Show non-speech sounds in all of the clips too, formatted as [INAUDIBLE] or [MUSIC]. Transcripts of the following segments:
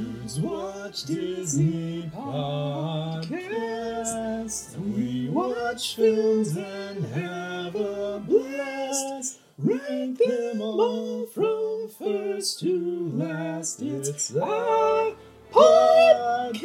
Dudes Watch Disney Podcast. We watch films and have a blast. Rank them all from first to last. It's our podcast.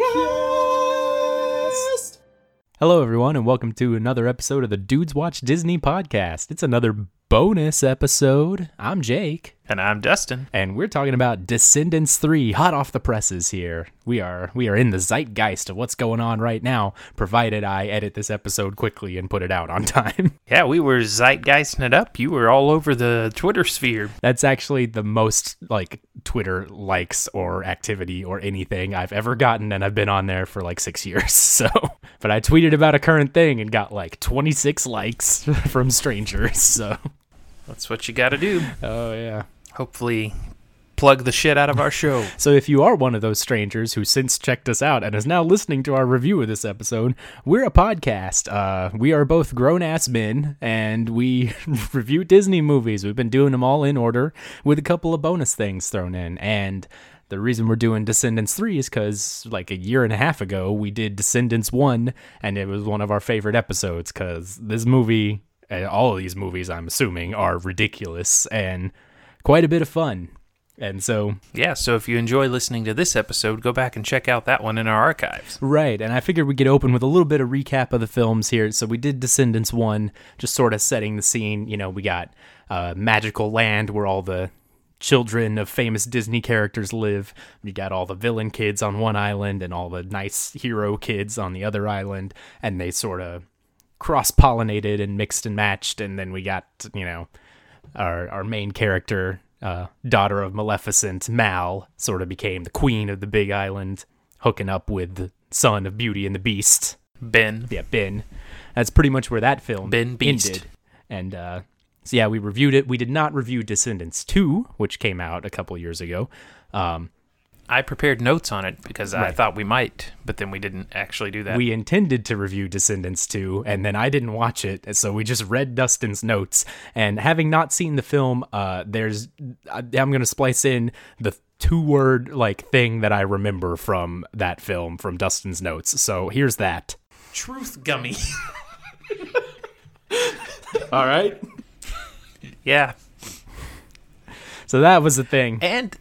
Hello, everyone, and welcome to another episode of the Dudes Watch Disney podcast. It's another bonus episode. I'm Jake, And I'm Dustin. and we're talking about Descendants 3, hot off the presses here. We are we are in the zeitgeist of what's going on right now, provided I edit this episode quickly and put it out on [LAUGHS] time. Yeah, we were zeitgeisting it up. You were all over the Twitter sphere. That's actually the most like Twitter likes or activity or anything I've ever gotten, and I've been on there for like six years. [LAUGHS] So, but I tweeted about a current thing and got like 26 likes [LAUGHS] from strangers. [LAUGHS] So, That's what you got to do. oh yeah. Hopefully, plug the shit out of our show. [LAUGHS] So if you are one of those strangers who since checked us out and is now listening to our review of this episode, we're a podcast. Uh, we are both grown ass men and we review Disney movies. We've been doing them all in order with a couple of bonus things thrown in. And the reason we're doing Descendants 3 is because, like, a year and a half ago, we did Descendants 1, and it was one of our favorite episodes because this movie, and all of these movies, I'm assuming, are ridiculous and quite a bit of fun. And so Yeah, so if you enjoy listening to this episode, go back and check out that one in our archives. Right, and I figured we'd get open with a little bit of recap of the films here. So we did Descendants 1, just sort of setting the scene. You know, we got uh, magical land where all the children of famous Disney characters live. We got all the villain kids on one island and all the nice hero kids on the other island, and they sort of cross pollinated and mixed and matched. And then we got, you know, our our main character, uh, daughter of Maleficent, Mal, sort of became the queen of the Big Island, hooking up with the son of Beauty and the Beast. Ben. Yeah, Ben. That's pretty much where that film Ben Beast. ended. And uh, so yeah, we reviewed it. We did not review Descendants Two, which came out a couple years ago. Um, I prepared notes on it because I thought we might, but then we didn't actually do that. we intended to review Descendants 2, and then I didn't watch it, so we just read Dustin's notes. And having not seen the film, uh, there's I'm gonna splice in the two word like thing that I remember from that film from Dustin's notes. So here's that. Truth gummy. [LAUGHS] All right. Yeah. So that was the thing. And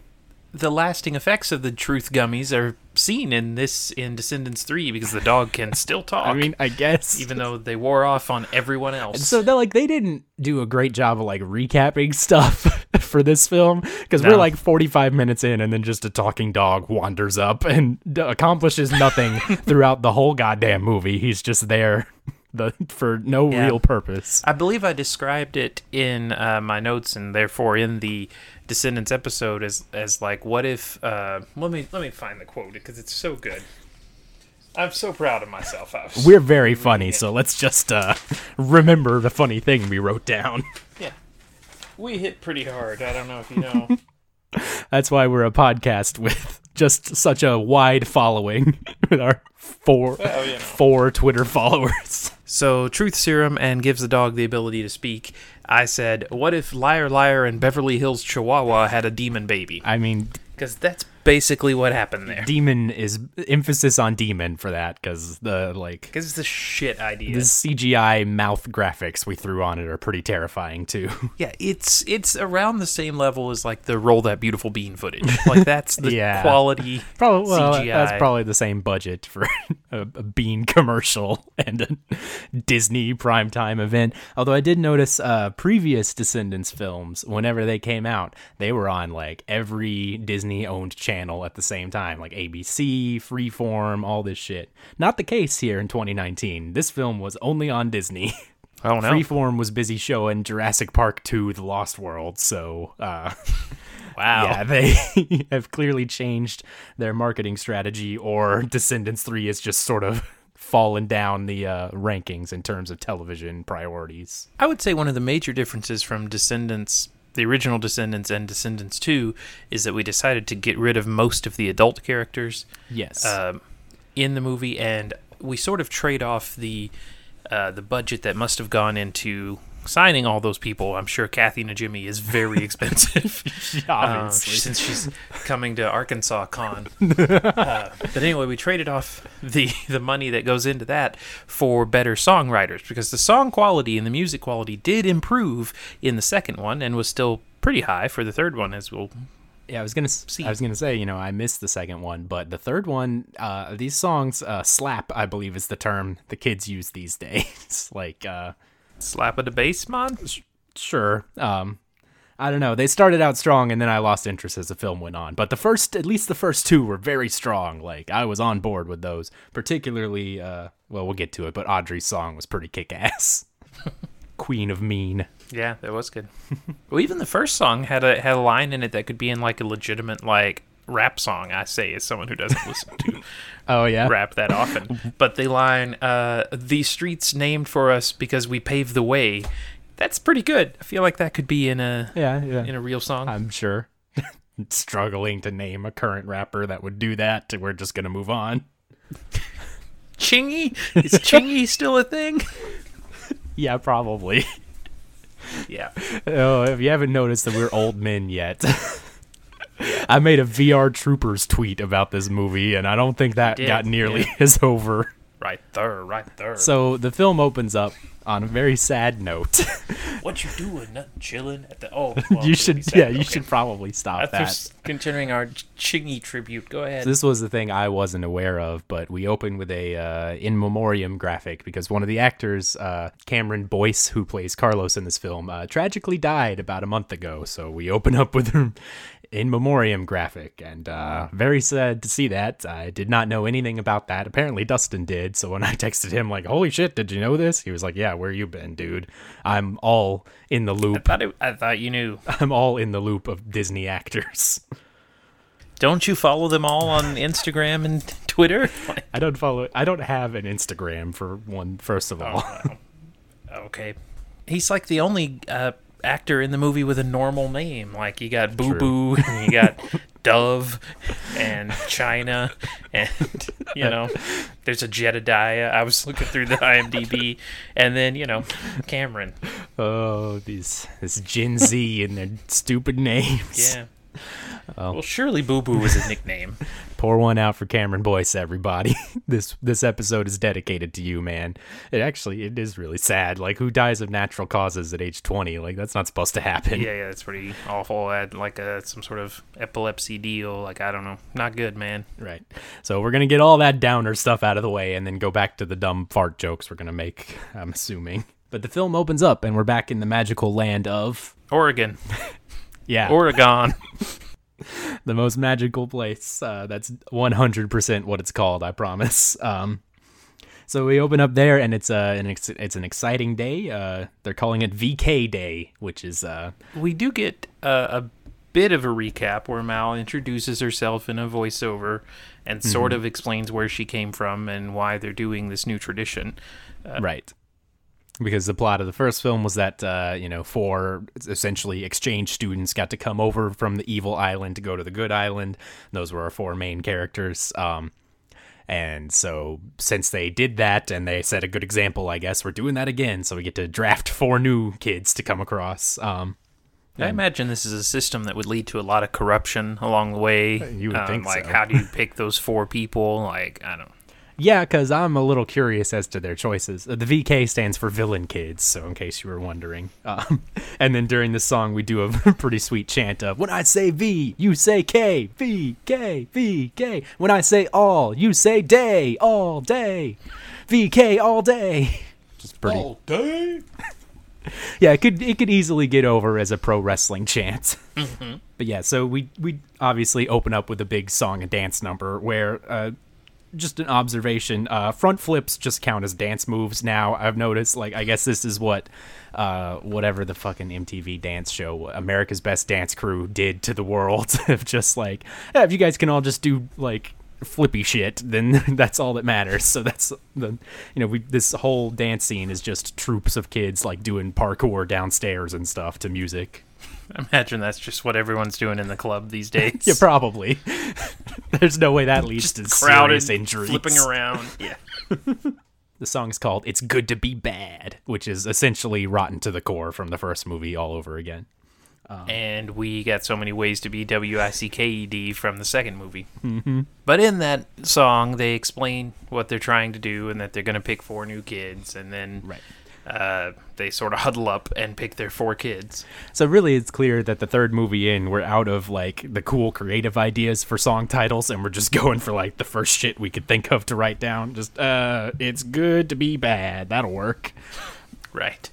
the lasting effects of the truth gummies are seen in this in Descendants 3 because the dog can [LAUGHS] still talk. I mean, I guess even though they wore off on everyone else. So they're like they didn't do a great job of like recapping [LAUGHS] stuff [LAUGHS] for this film because we're like 45 minutes in and then just a talking dog wanders up and d- accomplishes nothing throughout the whole goddamn movie. He's just there the [LAUGHS] for no Yeah. real purpose. I believe I described it in uh, my notes and therefore in the Descendants episode as as like what if uh, let me let me find the quote because it's so good. I'm so proud of myself. I was, We're very funny, so let's just uh, [LAUGHS] remember the funny thing we wrote down. [LAUGHS] yeah, we hit pretty hard. I don't know if you know. That's why we're a podcast with just such a wide following with our four Well, you know. four Twitter followers. So truth serum and gives the dog the ability to speak. I said, what if Liar Liar and Beverly Hills Chihuahua had a demon baby? I mean, Because that's basically what happened there. demon is emphasis on demon for that because the like Because it's a shit idea. the CGI mouth graphics we threw on it are pretty terrifying too. [LAUGHS] Yeah, it's it's around the same level as like the roll that beautiful bean footage. Like that's the [LAUGHS] Yeah. quality. probably well, CGI. that's probably the same budget for [LAUGHS] a, a bean commercial and a Disney primetime event. Although I did notice uh, previous Descendants films, whenever they came out, they were on like every Disney owned channel at the same time, like ABC, Freeform, all this shit. Not the case here in 2019. This film was only on Disney. [LAUGHS] Oh no! Freeform was busy showing Jurassic Park 2 The Lost World, so uh [LAUGHS] wow. yeah, they [LAUGHS] have clearly changed their marketing strategy or Descendants 3 is just sort of fallen down the uh, rankings in terms of television priorities. I would say one of the major differences from Descendants, the original Descendants, and Descendants Two, is that we decided to get rid of most of the adult characters Yes. um, in the movie, and we sort of trade off the uh, the budget that must have gone into signing all those people, I'm sure Kathy Najimy is very [LAUGHS] expensive. [LAUGHS] uh, Obviously. since she's coming to Arkansas Con. [LAUGHS] uh, but anyway, we traded off the the money that goes into that for better songwriters because the song quality and the music quality did improve in the second one and was still pretty high for the third one as we'll Yeah, I was gonna. see. I was gonna say, you know, I missed the second one, but the third one, uh, these songs, uh, slap, I believe, is the term the kids use these days. like, uh, slap of the bass, man. sure, um, I don't know. They started out strong, and then I lost interest as the film went on. But the first, at least the first two, were very strong. Like, I was on board with those. Particularly, uh, well, we'll get to it, but Audrey's song was pretty kick-ass. [LAUGHS] Queen of Mean. Yeah, that was good. [LAUGHS] well, even the first song had a had a line in it that could be in like a legitimate like rap song. I say as someone who doesn't listen to [LAUGHS] Oh yeah. rap that often. But the line, uh, "The streets named for us because we paved the way," that's pretty good. I feel like that could be in a Yeah, yeah. in a real song. I'm sure. [LAUGHS] Struggling to name a current rapper that would do that. We're just gonna move on. Chingy is Chingy [LAUGHS] still a thing? Yeah, probably. Yeah. Oh, if you haven't noticed that we're old men yet. [LAUGHS] I made a VR Troopers tweet about this movie, and I don't think that did, got nearly yeah. [LAUGHS] as over. Right there, right there. So the film opens up on a very sad note. [LAUGHS] what you doing? Nothing, chilling at the. Oh, well, you should, yeah, you okay. should probably stop That's that. continuing our Chingy tribute. Go ahead. This was the thing I wasn't aware of, but we open with a uh, in memoriam graphic because one of the actors, uh, Cameron Boyce, who plays Carlos in this film, uh, tragically died about a month ago. So we open up with an in memoriam graphic, and uh, very sad to see that. I did not know anything about that. Apparently, Dustin did. So when [LAUGHS] I texted him, like, "Holy shit, did you know this?" He was like, "Yeah, where you been, dude? I'm all in the I loop. thought, it, I thought you knew. [LAUGHS] I'm all in the loop of Disney actors." [LAUGHS] Don't you follow them all on Instagram and Twitter? I don't follow. I don't have an Instagram for one. First of all. okay. He's like the only uh, actor in the movie with a normal name. Like you got Boo Boo, [LAUGHS] and you got Dove, and China, and you know, there's a Jedediah. I was looking through the IMDb, and then you know, Cameron. Oh, these this Gen Z and their stupid names. Yeah. Oh. Well, surely Boo Boo was a nickname. [LAUGHS] Pour one out for Cameron Boyce, everybody. [LAUGHS] this this episode is dedicated to you, man. It actually it is really sad. Like who dies of natural causes at age twenty? Like that's not supposed to happen. Yeah, yeah, that's pretty awful. I had like a some sort of epilepsy deal. Like I don't know, not good, man. Right. So we're gonna get all that downer stuff out of the way and then go back to the dumb fart jokes we're gonna make, [LAUGHS] I'm assuming. But the film opens up and we're back in the magical land of Auradon, [LAUGHS] yeah. Auradon. [LAUGHS] the most magical place. Uh, that's 100% what it's called, I promise. Um, so we open up there, and it's uh, an ex- it's an exciting day. Uh, they're calling it VK Day, which is uh, we do get uh, a bit of a recap where Mal introduces herself in a voiceover and sort of explains where she came from and why they're doing this new tradition. right. Because the plot of the first film was that uh, you know four essentially exchange students got to come over from the evil island to go to the good island. Those were our four main characters. Um, And so, since they did that and they set a good example, I guess we're doing that again. So we get to draft [LAUGHS] four new kids to come across. Um, I imagine this is a system that would lead to a lot of corruption along the way. You would Um, think like, so. how do you pick those four people? Like, I don't. Yeah, because I'm a little curious as to their choices. Uh, The VK stands for Villain Kids, so in case you were wondering. [LAUGHS] Um, and then during the song, we do a [LAUGHS] pretty sweet chant of When I say V, you say K, V, K, V, K. When I say all, you say day, all day. VK all day. [LAUGHS] Just pretty. All day. yeah, it could it could easily get over as a pro wrestling chant. But yeah, so we we obviously open up with a big song and dance number where uh just an observation, uh front flips just count as dance moves now. I've noticed like I guess this is what uh whatever the fucking MTV dance show America's Best Dance Crew did to the world. [LAUGHS] Of just like yeah, if you guys can all just do like flippy shit then [LAUGHS] that's all that matters. So that's the you know we this whole dance scene is just troops of kids like doing parkour downstairs and stuff to music [LAUGHS] imagine that's just what everyone's doing in the club these [LAUGHS] days. yeah probably [LAUGHS] there's no way that leads to crowded, serious injuries flipping around. Yeah. The song is called "It's Good to Be Bad," which is essentially rotten to the core from the first movie all over again. and we got so many ways to be W I C K E D from the second movie. Mm-hmm. But in that song, they explain what they're trying to do and that they're going to pick four new kids, and then Right. Uh, they sort of [LAUGHS] huddle up and pick their four kids. So really, it's clear that the third movie in, we're out of like the cool creative ideas for song titles, and we're just [LAUGHS] going for like the first shit we could think of to write down. Just uh, it's good to be bad. That'll work. Right.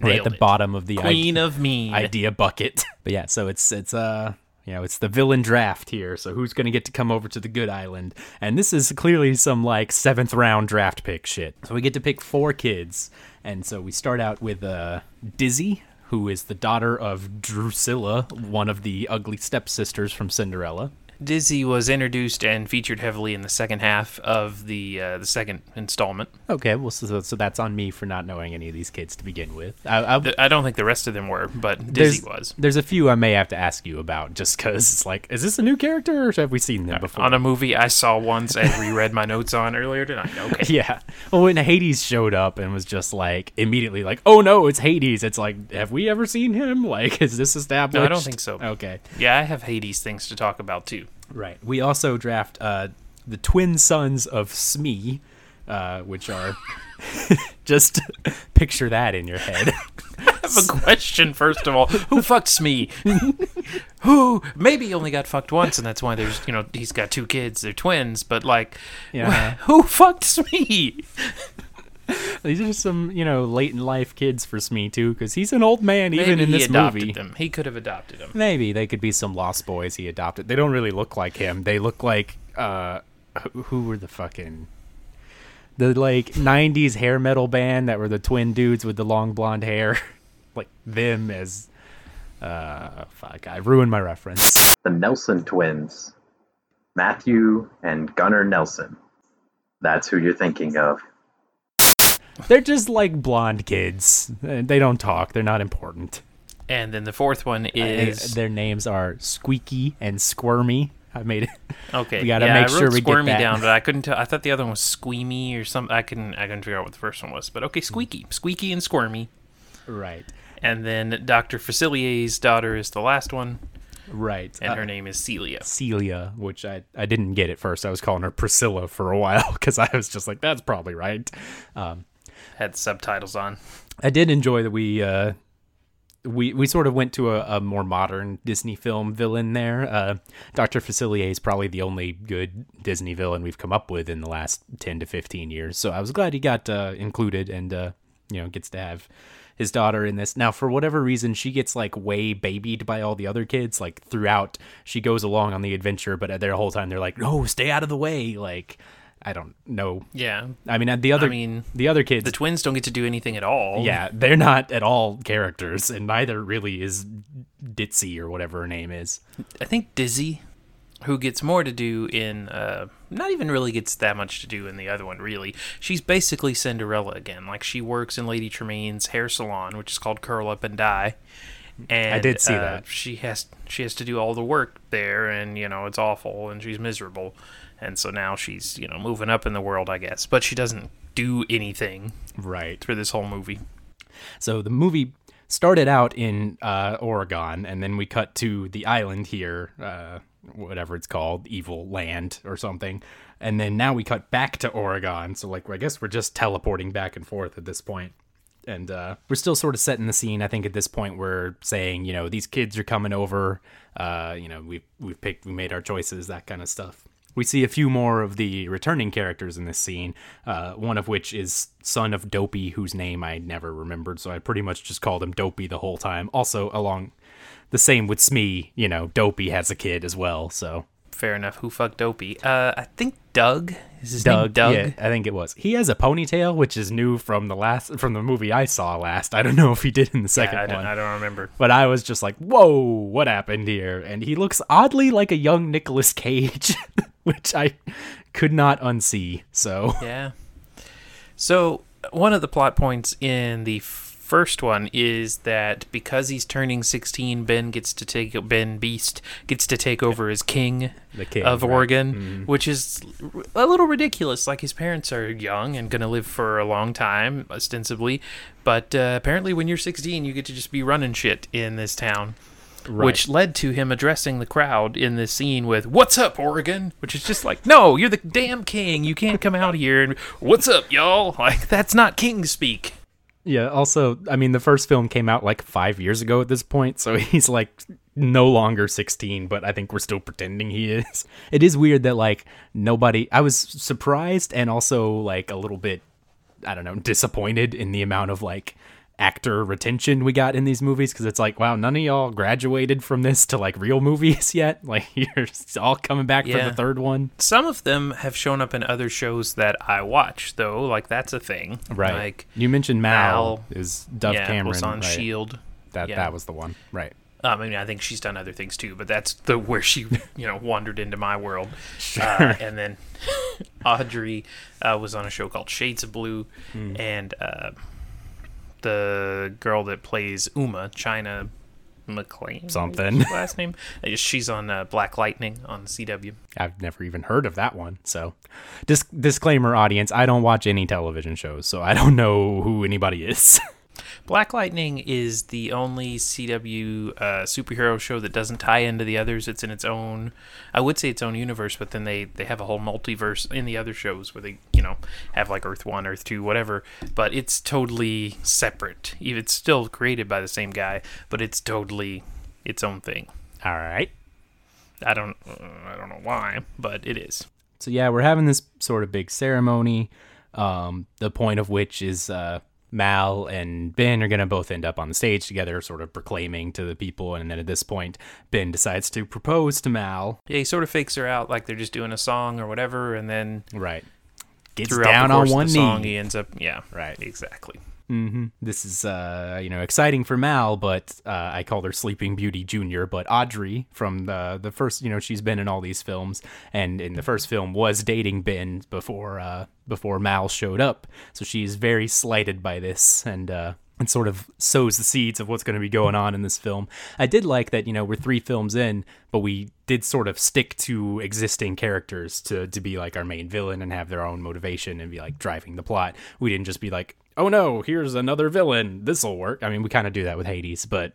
We're at the it. bottom of the Queen idea, of Mean. idea bucket. [LAUGHS] But yeah, so it's it's uh you know it's the villain draft here. So who's gonna get to come over to the good island? And this is clearly some like seventh round draft pick shit. So we get to pick four kids, and so we start out with uh Dizzy. Who is the daughter of Drusilla, one of the ugly stepsisters from Cinderella? Dizzy was introduced and featured heavily in the second half of the uh, the second installment. Okay, well, so, so that's on me for not knowing any of these kids to begin with. I, I, I don't think the rest of them were, but there's, Dizzy was. There's a few I may have to ask you about just because it's like, is this a new character or have we seen them before? On a movie I saw once and reread my notes on earlier tonight. [LAUGHS] Okay. yeah. Well, when Hades showed up and was just like immediately like, oh no, it's Hades. It's like, have we ever seen him? [LAUGHS] Like, is this established? No, I don't think so. Okay. Yeah, I have Hades things to talk about too. Right. We also draft uh, the twin sons of Smee, uh, which are [LAUGHS] just picture that in your head. [LAUGHS] I have a question first of all. Who fucks [LAUGHS] me? Who maybe only got fucked once, and that's why there's you know he's got two kids. They're twins, but like, Yeah. who fucked me? [LAUGHS] These are some, you know, late in life kids for Smee too, because he's an old man even in this adopted movie. them. He could have adopted them. Maybe they could be some lost boys he adopted. They don't really look like him. They look like uh who- who were the fucking the like 90s hair metal band that were the twin dudes with the long blonde hair. [LAUGHS] like them as uh fuck, I ruined my reference. the Nelson twins, Matthew and Gunnar Nelson. That's who you're thinking of. They're just like blonde kids. Uh, They don't talk. They're not important. And then the fourth one Uh, is their names are Squeaky and Squirmy. I made it. okay. [LAUGHS] we gotta yeah, make I wrote sure we get Squirmy that. down, but I couldn't tell. I thought the other one was Squeamy or something. I couldn't. I couldn't figure out what the first one was. But okay, Squeaky, Squeaky, and Squirmy. Right. And then Dr. Facilier's daughter is the last one, Right. and Uh, her name is Celia. Celia, which I, I didn't get at first. I was calling her Priscilla for a while [LAUGHS] because I was just like, that's probably right. Um, Had subtitles on. I did enjoy that we uh, we we sort of went to a, a more modern Disney film villain there. Uh, Doctor Facilier is probably the only good Disney villain we've come up with in the last ten to fifteen years. So I was glad he got uh, included and uh, you know gets to have his daughter in this. Now, for whatever reason, she gets like way babied by all the other kids. Like throughout, she goes along on the adventure, but the whole time they're like, "No, stay out of the way." Like I don't know. Yeah. I mean, the other I mean, the other kids the twins don't get to do anything at all. yeah, they're not at all characters, and neither really is Ditzy or whatever her name is. I think Dizzy, who gets more to do in, uh, not even really gets that much to do in the other one, really. She's basically Cinderella again. Like, she works in Lady Tremaine's hair salon, which is called Curl Up and Die. And, I did see uh, that. She has she has to do all the work there, and you know it's awful, and she's miserable, and so now she's you know moving up in the world, I guess. But she doesn't do anything Right. for this whole movie. So the movie started out in uh, Auradon, and then we cut to the island here, uh, whatever it's called, Evil Land or something. And then now we cut back to Auradon. So like, I guess we're just teleporting back and forth at this point. And uh, we're still sort of setting the scene. I think at this point we're saying, you know, these kids are coming over. Uh, you know, we've we've picked, we made our choices, that kind of stuff. We see a few more of the returning characters in this scene. Uh, one of which is son of Dopey, whose name I never remembered, so I pretty much just called him Dopey the whole time. Also, along the same with Smee, you know, Dopey has a kid as well. So Fair enough. Who fucked Dopey? Uh, I think Doug is his Doug, name. Doug. yeah, I think it was. He has a ponytail, which is new from the last from the movie I saw last. I don't know if he did in the second Yeah, I, one. I don't remember. But I was just like, whoa, what happened here? And he looks oddly like a young Nicolas Cage, [LAUGHS] [LAUGHS] which I could not unsee. So, Yeah. So one of the plot points in the first one is that because he's turning 16, Ben gets to take Ben Beast gets to take over as king, The king, of right. Auradon, which is a little ridiculous. Like his parents are young and gonna live for a long time, ostensibly, but uh, apparently when you're 16, you get to just be running shit in this town. Which led to him addressing the crowd in this scene with "What's up, Auradon?" Which is just like, "No, you're the damn king. You can't come out here and what's up, y'all?" Like that's not king speak. Yeah, also, I mean, the first film came out like five years ago at this point, so [LAUGHS] he's like no longer 16, but I think we're still pretending he is. [LAUGHS] It is weird that like nobody, I was surprised and also like a little bit, I don't know, disappointed in the amount of like actor retention we got in these movies because it's like, wow, none of y'all graduated from this to like real movies [LAUGHS] yet. Like, you're all coming back for the third one. Some of them have shown up in other shows that I watch, though. Like that's a thing, Right. Like you mentioned Mal, Mal, is Dove yeah, Cameron. was on right? Shield. That, yeah. that was the one. Right. Um, I mean, I think she's done other things too, but that's the where she, [LAUGHS] you know, wandered into my world. Uh, and then [LAUGHS] Audrey uh, was on a show called Shades of Blue, Hmm. and uh, the girl that plays Uma, China McClain, Something. last name. She's on uh, Black Lightning on CW. I've never even heard of that one. So, Dis- disclaimer, audience: I don't watch any television shows, so I don't know who anybody is. [LAUGHS] Black Lightning is the only CW uh, superhero show that doesn't tie into the others. It's in its own, I would say its own universe, but then they, they have a whole multiverse in the other shows where they, you know, have like Earth 1, Earth 2, whatever. But it's totally separate. It's still created by the same guy, but it's totally its own thing. All right. I don't, uh, I don't know why, but it is. So yeah, we're having this sort of big ceremony. Um, the point of which is uh, Mal and Ben are gonna both end up on the stage together, sort of proclaiming to the people. And then at this point, Ben decides to propose to Mal. Yeah, he sort of fakes her out like they're just doing a song or whatever, and then Right. Gets down on one the song, knee. he ends up, yeah, Right. exactly. Hmm This is, uh, you know, exciting for Mal, but uh, I called her Sleeping Beauty Junior. But Audrey from the the first, you know, she's been in all these films, and in the first film was dating Ben before uh, before Mal showed up. So she's very slighted by this, and uh, and sort of sows the seeds of what's going to be going on in this film. I did like that, you know, we're three films in, but we did sort of stick to existing characters to to be like our main villain and have their own motivation and be like driving the plot. We didn't just be like, oh no, here's another villain. This'll work. I mean, we kind of do that with Hades, but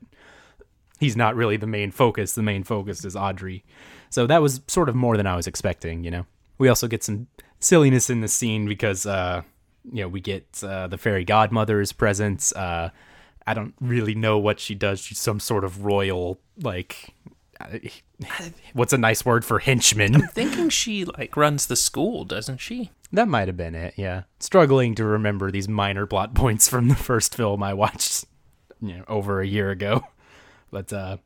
he's not really the main focus. The main focus is Audrey. So that was sort of more than I was expecting, you know. We also get some silliness in the scene because uh you know, we get uh, the fairy godmother's presence. Uh I don't really know what she does. She's some sort of royal like uh, [SIGHS] what's a nice word for henchman? I'm thinking she like runs the school, doesn't she? That might have been it, yeah. Struggling to remember these minor plot [LAUGHS] points from the first film I watched, you know, over a year ago. [LAUGHS] But uh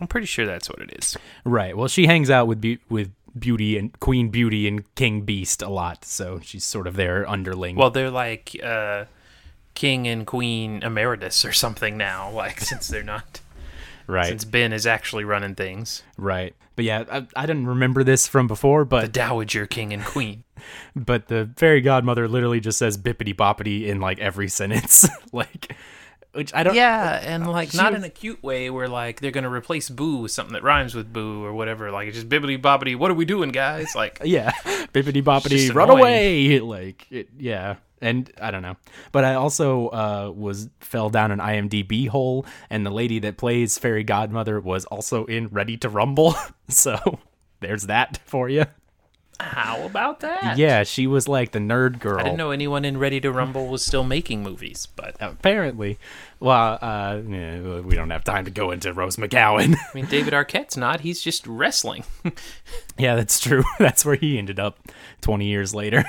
I'm pretty sure that's what it is. right, well she hangs out with Be- with Beauty and Queen Beauty and King Beast a lot, so she's sort of their underling. Well, they're like uh, king and queen emeritus or something now. [LAUGHS] Like since they're not, right, since Ben is actually running things, right. But yeah, I, I didn't remember this from before, but the dowager king and queen. [LAUGHS] but the fairy godmother literally just says bippity boppity in like every sentence, [LAUGHS] like which I don't. Yeah, and like not was- in a cute way where like they're gonna replace boo with something that rhymes with boo or whatever. Like it's just bibbity boppity. What are we doing, guys? Like [LAUGHS] yeah bippity boppity run annoying. away like it, yeah and i don't know but i also uh was fell down an imdb hole and the lady that plays fairy godmother was also in ready to rumble [LAUGHS] so there's that for you how about that? yeah she was like the nerd girl I didn't know anyone in Ready to Rumble was still making movies, but [LAUGHS] apparently well uh yeah, we don't have time to go into rose mcgowan I mean David Arquette's not. He's just wrestling. [LAUGHS] Yeah, that's true. That's where he ended up 20 years later.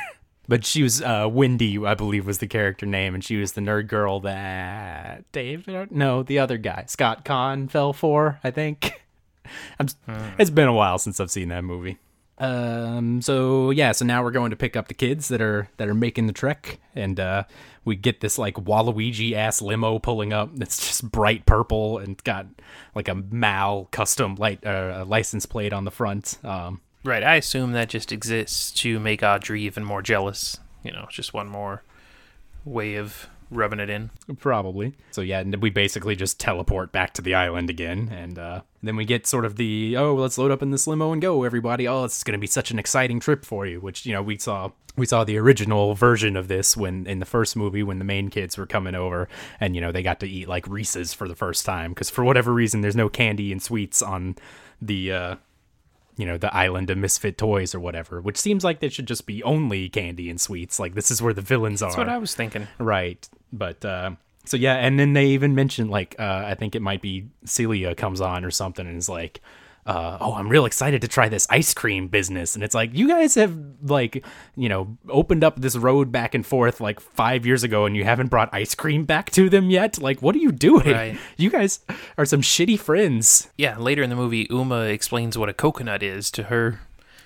But she was uh, Wendy, I believe, was the character name, and she was the nerd girl that David, no, the other guy, Scott Caan, fell for. I think. [LAUGHS] I'm, It's been a while since I've seen that movie. Um. So yeah. So now we're going to pick up the kids that are that are making the trek, and uh, we get this like Waluigi ass limo pulling up. That's just bright purple and got like a Mal custom light uh, license plate on the front. Um. Right. I assume that just exists to make Audrey even more jealous. You know, just one more way of rubbing it in. Probably. So yeah, and we basically just teleport back to the island again, and uh, then we get sort of the oh, let's load up in this limo and go, everybody. Oh, it's going to be such an exciting trip for you. Which you know we saw we saw the original version of this when in the first movie when the main kids were coming over, and you know they got to eat like Reese's for the first time because for whatever reason there's no candy and sweets on the. Uh, you know the island of misfit toys or whatever which seems like there should just be only candy and sweets like this is where the villains are. That's what I was thinking. Right. But uh so yeah, and then they even mentioned like uh I think it might be Celia comes on or something and is like uh, oh, I'm real excited to try this ice cream business. And it's like, you guys have, like, you know, opened up this road back and forth like five years ago and you haven't brought ice cream back to them yet? Like, what are you doing? Right. [LAUGHS] You guys are some shitty friends. Yeah, later in the movie, Uma explains what a coconut is to her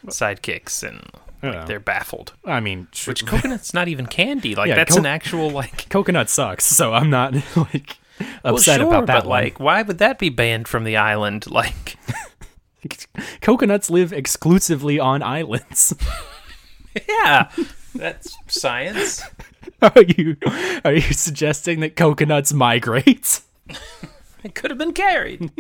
sidekicks, and like, they're baffled. I mean, tr- Which coconut's not even candy. Like Yeah, that's co- an actual like. [LAUGHS] coconut sucks, so I'm not, [LAUGHS] like, Well, upset sure, about that but like, why would that be banned from the island? Like, [LAUGHS] Coconuts live exclusively on islands. [LAUGHS] yeah, that's science. Are you are you suggesting that coconuts migrate? [LAUGHS] It could have been carried.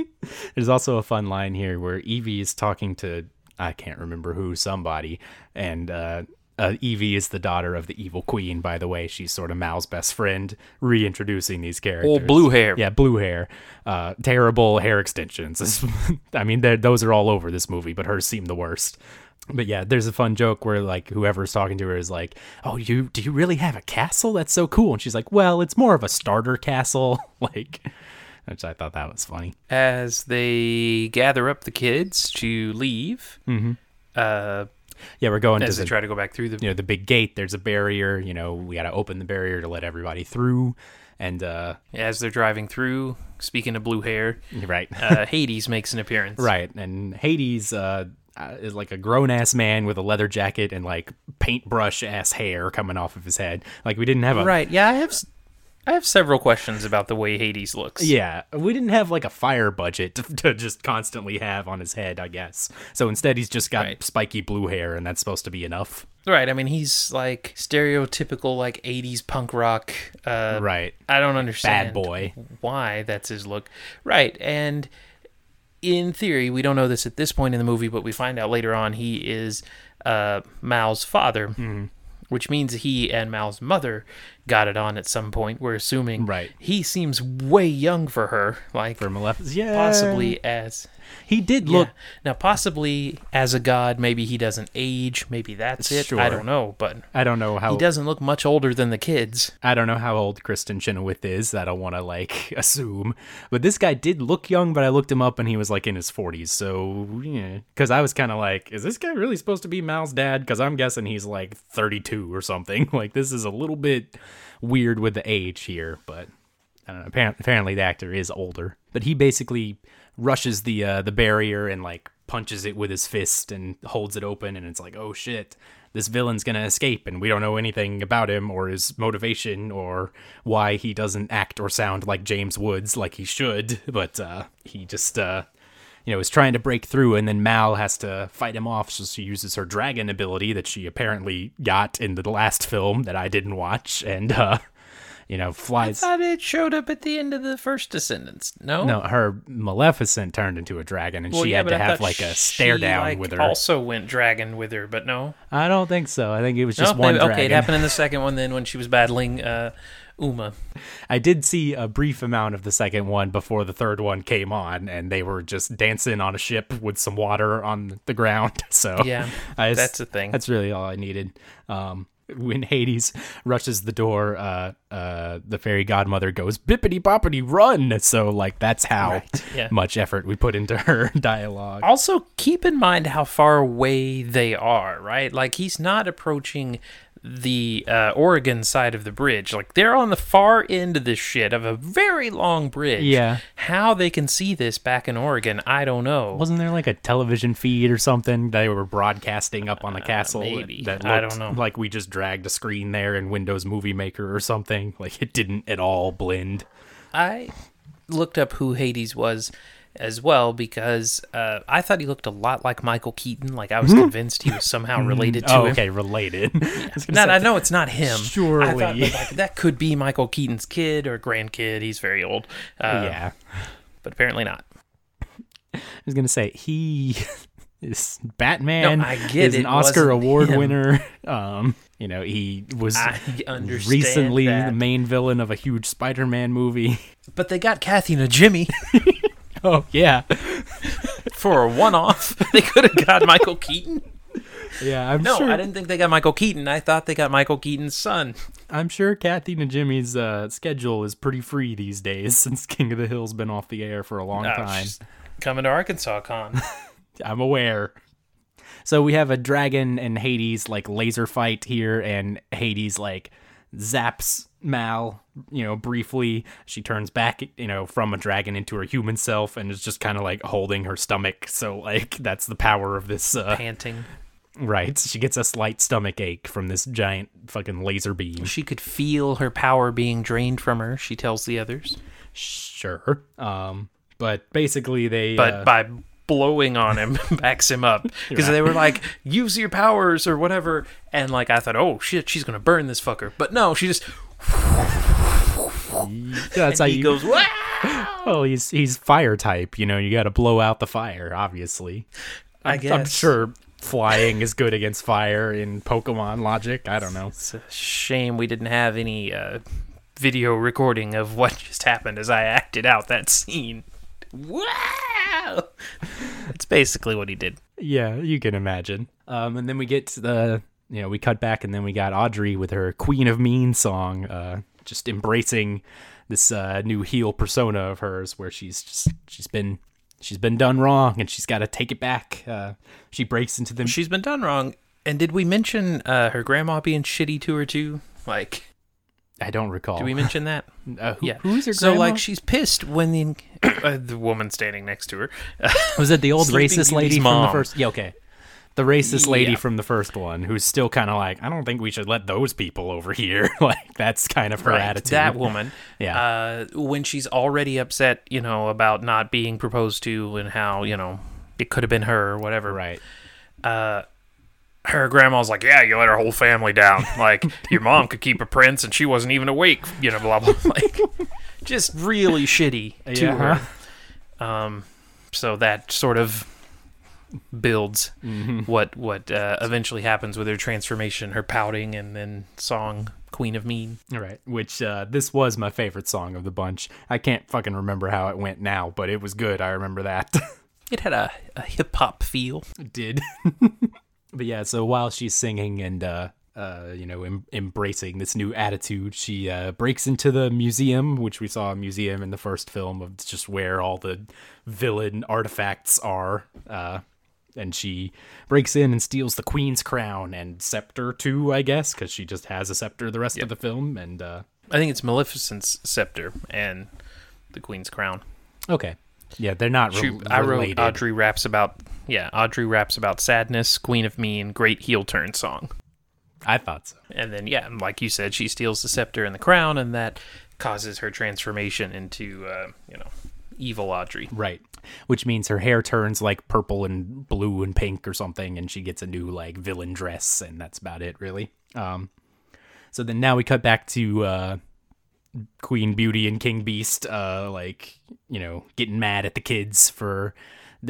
There's also a fun line here where Evie is talking to I can't remember who, somebody, and uh, uh, Evie is the daughter of the evil queen. By the way, she's sort of Mal's best friend, reintroducing these characters. Old blue hair. yeah, blue hair, uh, terrible hair extensions. [LAUGHS] I mean, those are all over this movie, but hers seem the worst. But yeah, there's a fun joke where like whoever's talking to her is like, "Oh, you do you really have a castle? That's so cool." And she's like, "Well, it's more of a starter castle." [LAUGHS] like, which I thought that was funny. As they gather up the kids to leave, mm-hmm. uh, Yeah, we're going as to they the try to go back through the you know the big gate. There's a barrier. You know, we got to open the barrier to let everybody through. And uh, as they're driving through. Speaking of blue hair, right, uh, [LAUGHS] Hades makes an appearance. right, and Hades uh, uh, is like a grown ass man with a leather jacket and like paintbrush ass hair coming off of his head. Like we didn't have a Right. Yeah, I have. I have several questions about the way Hades looks. Yeah, we didn't have like a fire budget to, [LAUGHS] to just constantly have on his head, I guess. So instead, he's just got Right. spiky blue hair, and that's supposed to be enough. Right. I mean, he's like stereotypical like '80s punk rock. Uh, Right. I don't understand Bad boy. why that's his look. Right. And in theory, we don't know this at this point in the movie, but we find out later on he is uh, Mal's father, Mm-hmm. which means he and Mal's mother got it on at some point. We're assuming. Right. He seems way young for her, like For Maleficent, yeah, possibly as he did yeah. look. Now, possibly as a god, maybe he doesn't age. Maybe that's it. I don't know, but I don't know how he doesn't look much older than the kids. I don't know how old Kristin Chenoweth is. That I want to like [LAUGHS] assume, but this guy did look young. But I looked him up, and he was like in his forties. So yeah, because I was kind of like, is this guy really supposed to be Mal's dad? Because I'm guessing he's like thirty-two or something. [LAUGHS] Like this is a little bit weird with the age here, but I don't know. Apparently, apparently the actor is older, but he basically rushes the uh, the barrier and like punches it with his fist and holds it open, and it's like, oh shit, this villain's gonna escape, and we don't know anything about him or his motivation or why he doesn't act or sound like James Woods like he should, but uh, he just uh, you know, is trying to break through, and then Mal has to fight him off. So she uses her dragon ability that she apparently got in the last film that I didn't watch, and uh, you know, flies. I thought it showed up at the end of the first Descendants. No, No, her Maleficent turned into a dragon, and Well, she yeah, had to have like a stare down like, with her. Also went dragon with her, but no. I don't think so. I think it was just no, one maybe- dragon. okay, it happened in the [LAUGHS] second one. Then when she was battling uh, Uma. I did see a brief amount of the second one before the third one came on, and they were just dancing on a ship with some water on the ground. [LAUGHS] So Yeah, I that's a thing. That's really all I needed. Um, when Hades rushes the door, uh, uh, the fairy godmother goes bippity boppity run. So like that's how Right, yeah. much effort we put into her [LAUGHS] dialogue. Also, keep in mind how far away they are, right? Like he's not approaching the uh, Auradon side of the bridge. Like they're on the far end of this shit of a very long bridge. Yeah. How they can see this back in Auradon, I don't know. Wasn't there like a television feed or something they were broadcasting up on the castle? Uh, maybe. That I don't know. Like we just dragged a screen there in Windows Movie Maker or something. Like it didn't at all blend. I looked up who Hades was, as well because uh, I thought he looked a lot like Michael Keaton. Like I was convinced he was somehow related to oh, him. okay, related. [LAUGHS] I was No, I know it's not him. I thought, Surely. like, that could be Michael Keaton's kid or grandkid. He's very old. Uh, yeah. but apparently not. I was gonna say he [LAUGHS] is Batman. No, I get is it an Oscar award him. winner. Um, you know, he was recently that. the main villain of a huge Spider-Man movie. But they got Kathy Najimy [LAUGHS] oh yeah, for a one-off. [LAUGHS] they could have got Michael Keaton. yeah. I'm No, sure. I didn't think they got Michael Keaton. I thought they got Michael Keaton's son. I'm sure Kathy Najimy's uh, schedule is pretty free these days [LAUGHS] since King of the Hill's been off the air for a long Oh, time. coming to Arkansas Con. [LAUGHS] I'm aware. So we have a dragon and Hades like laser fight here, and Hades like zaps Mal, you know, briefly. She turns back, you know, from a dragon into her human self and is just kind of like holding her stomach. So like that's the power of this uh panting. right. She gets a slight stomach ache from this giant fucking laser beam. She could feel her power being drained from her, she tells the others. Sure. Um but basically they But uh, by blowing on him [LAUGHS] backs him up because they were like use your powers or whatever and like i thought oh shit she's gonna burn this fucker but no she just that's how he you goes wow [LAUGHS] Well, he's he's fire type, you know, you got to blow out the fire, obviously. I I'm, I'm sure flying is good against fire in Pokemon logic. I don't know. it's a shame we didn't have any uh, video recording of what just happened as i acted out that scene wow That's basically what he did Yeah, you can imagine. Um, and then we get to the, you know, we cut back and then we got Audrey with her Queen of Mean song, uh, just embracing this uh, new heel persona of hers, where she's just she's been she's been done wrong and she's got to take it back. Uh, she breaks into them. she's been done wrong and did we mention uh, her grandma being shitty to her too like I don't recall. did we mention that [LAUGHS] Uh, who, Yeah. who's her so like she's pissed when the [COUGHS] uh, the woman standing next to her. Was it the old [LAUGHS] racist lady from mom. the first? Yeah, okay. The racist lady Yeah. from the first one, who's still kind of like, I don't think we should let those people over here. [LAUGHS] like that's kind of her attitude. That woman. [LAUGHS] Yeah. Uh, when she's already upset, you know, about not being proposed to and how you know it could have been her or whatever. right. Her grandma's like, yeah, you let her whole family down. [LAUGHS] Like your mom could keep a prince and she wasn't even awake. You know, blah blah. Like just really shitty to Yeah. her. Um, so that sort of builds Mm-hmm. what what uh, eventually happens with her transformation, her pouting, and then song "Queen of Mean." All right. Which uh, this was my favorite song of the bunch. I can't fucking remember how it went now, but it was good. I remember that. [LAUGHS] It had a, a hip hop feel. It did. [LAUGHS] but yeah, so while she's singing and uh uh, you know, em- embracing this new attitude. She uh, breaks into the museum, which we saw a museum in the first film of just where all the villain artifacts are. Uh, and she breaks in and steals the queen's crown and scepter too, I guess, because she just has a scepter the rest of the film. And uh, I think it's Maleficent's scepter and the Queen's crown. okay, yeah, they're not re- She, I wrote related. Audrey raps about yeah, Audrey raps about sadness, Queen of Mean, great heel turn song. I thought so. And then yeah, like you said, she steals the scepter and the crown, and that causes her transformation into uh, you know evil Audrey. Right. Which means her hair turns like purple and blue and pink or something, and she gets a new like villain dress, and that's about it, really. Um, so then now we cut back to uh, Queen Beauty and King Beast, uh, like you know, getting mad at the kids for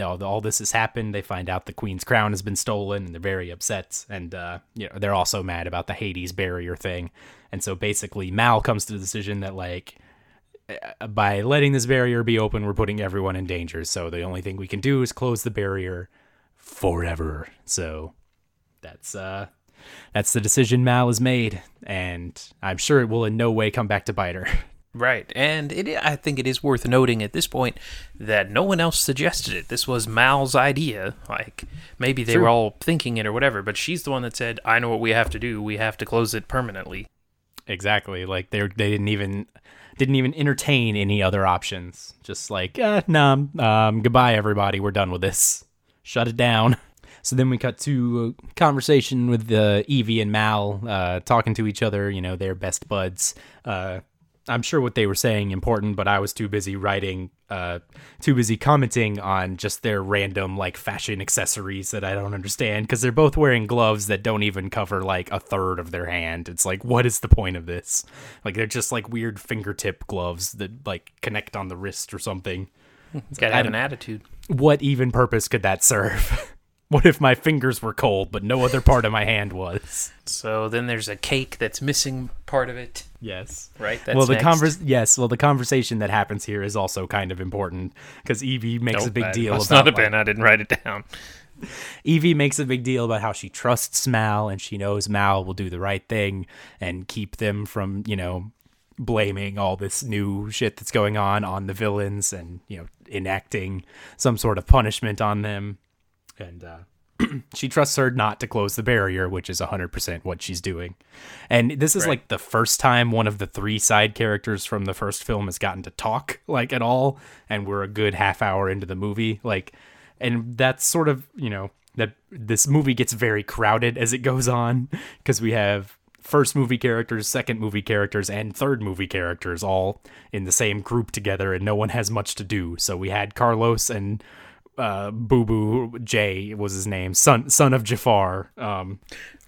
all, all this has happened. They find out the Queen's crown has been stolen, and they're very upset. And uh, you know, they're also mad about the Hades barrier thing. And so basically, Mal comes to the decision that like by letting this barrier be open, we're putting everyone in danger. So the only thing we can do is close the barrier forever. So that's uh that's the decision Mal has made, and I'm sure it will in no way come back to bite her. [LAUGHS] Right, and it I think it is worth noting at this point that no one else suggested it. This was Mal's idea. Like maybe they were all thinking it or whatever, but she's the one that said, "I know what we have to do. We have to close it permanently." exactly. Like they they didn't even didn't even entertain any other options. Just like, uh, nah, um, goodbye everybody. We're done with this. Shut it down. So then we cut to a conversation with uh, Evie and Mal uh, talking to each other. You know, they're best buds. Uh, I'm sure what they were saying important, but I was too busy writing uh, too busy commenting on just their random like fashion accessories that I don't understand because they're both wearing gloves that don't even cover like a third of their hand. It's like, what is the point of this? Like they're just like weird fingertip gloves that like connect on the wrist or something. [LAUGHS] Gotta have an attitude. What even purpose could that serve? [LAUGHS] what if my fingers were cold but no other part of my hand was? So then there's a cake that's missing part of it, Yes. right? That's well, the next. convers yes, well, the conversation that happens here is also kind of important because Evie makes a big that deal about not have like, been. I didn't write it down. [LAUGHS] Evie makes a big deal about how she trusts Mal and she knows Mal will do the right thing and keep them from, you know, blaming all this new shit that's going on on the villains and, you know, enacting some sort of punishment on them. And uh [CLEARS THROAT] she trusts her not to close the barrier, which is 100% what she's doing. And this is Right. like the first time one of the three side characters from the first film has gotten to talk like at all and we're a good half hour into the movie like and that's sort of, you know, that this movie gets very crowded as it goes on because we have first movie characters, second movie characters, and third movie characters all in the same group together, and no one has much to do. So we had Carlos and uh, Boo Boo Jay was his name, son son of Jafar. Um,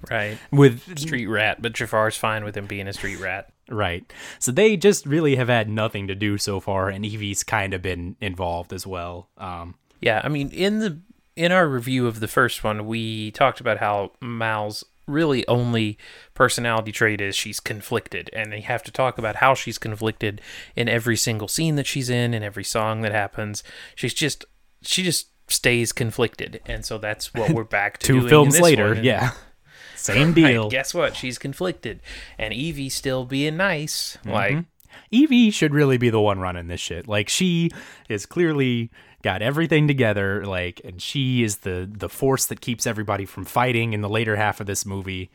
Right. with Street rat, but Jafar's fine with him being a street rat. right, so they just really have had nothing to do so far, and Evie's kind of been involved as well. Um, Yeah, I mean, in the in our review of the first one, we talked about how Mal's really only personality trait is she's conflicted, and they have to talk about how she's conflicted in every single scene that she's in, in every song that happens. She's just she just stays conflicted, and so that's what we're [LAUGHS] back to. two films later, one, yeah, [LAUGHS] same Right, deal. guess what? She's conflicted, and Evie still being nice, like. Evie should really be the one running this shit. Like she is clearly got everything together, like, and she is the the force that keeps everybody from fighting in the later half of this movie.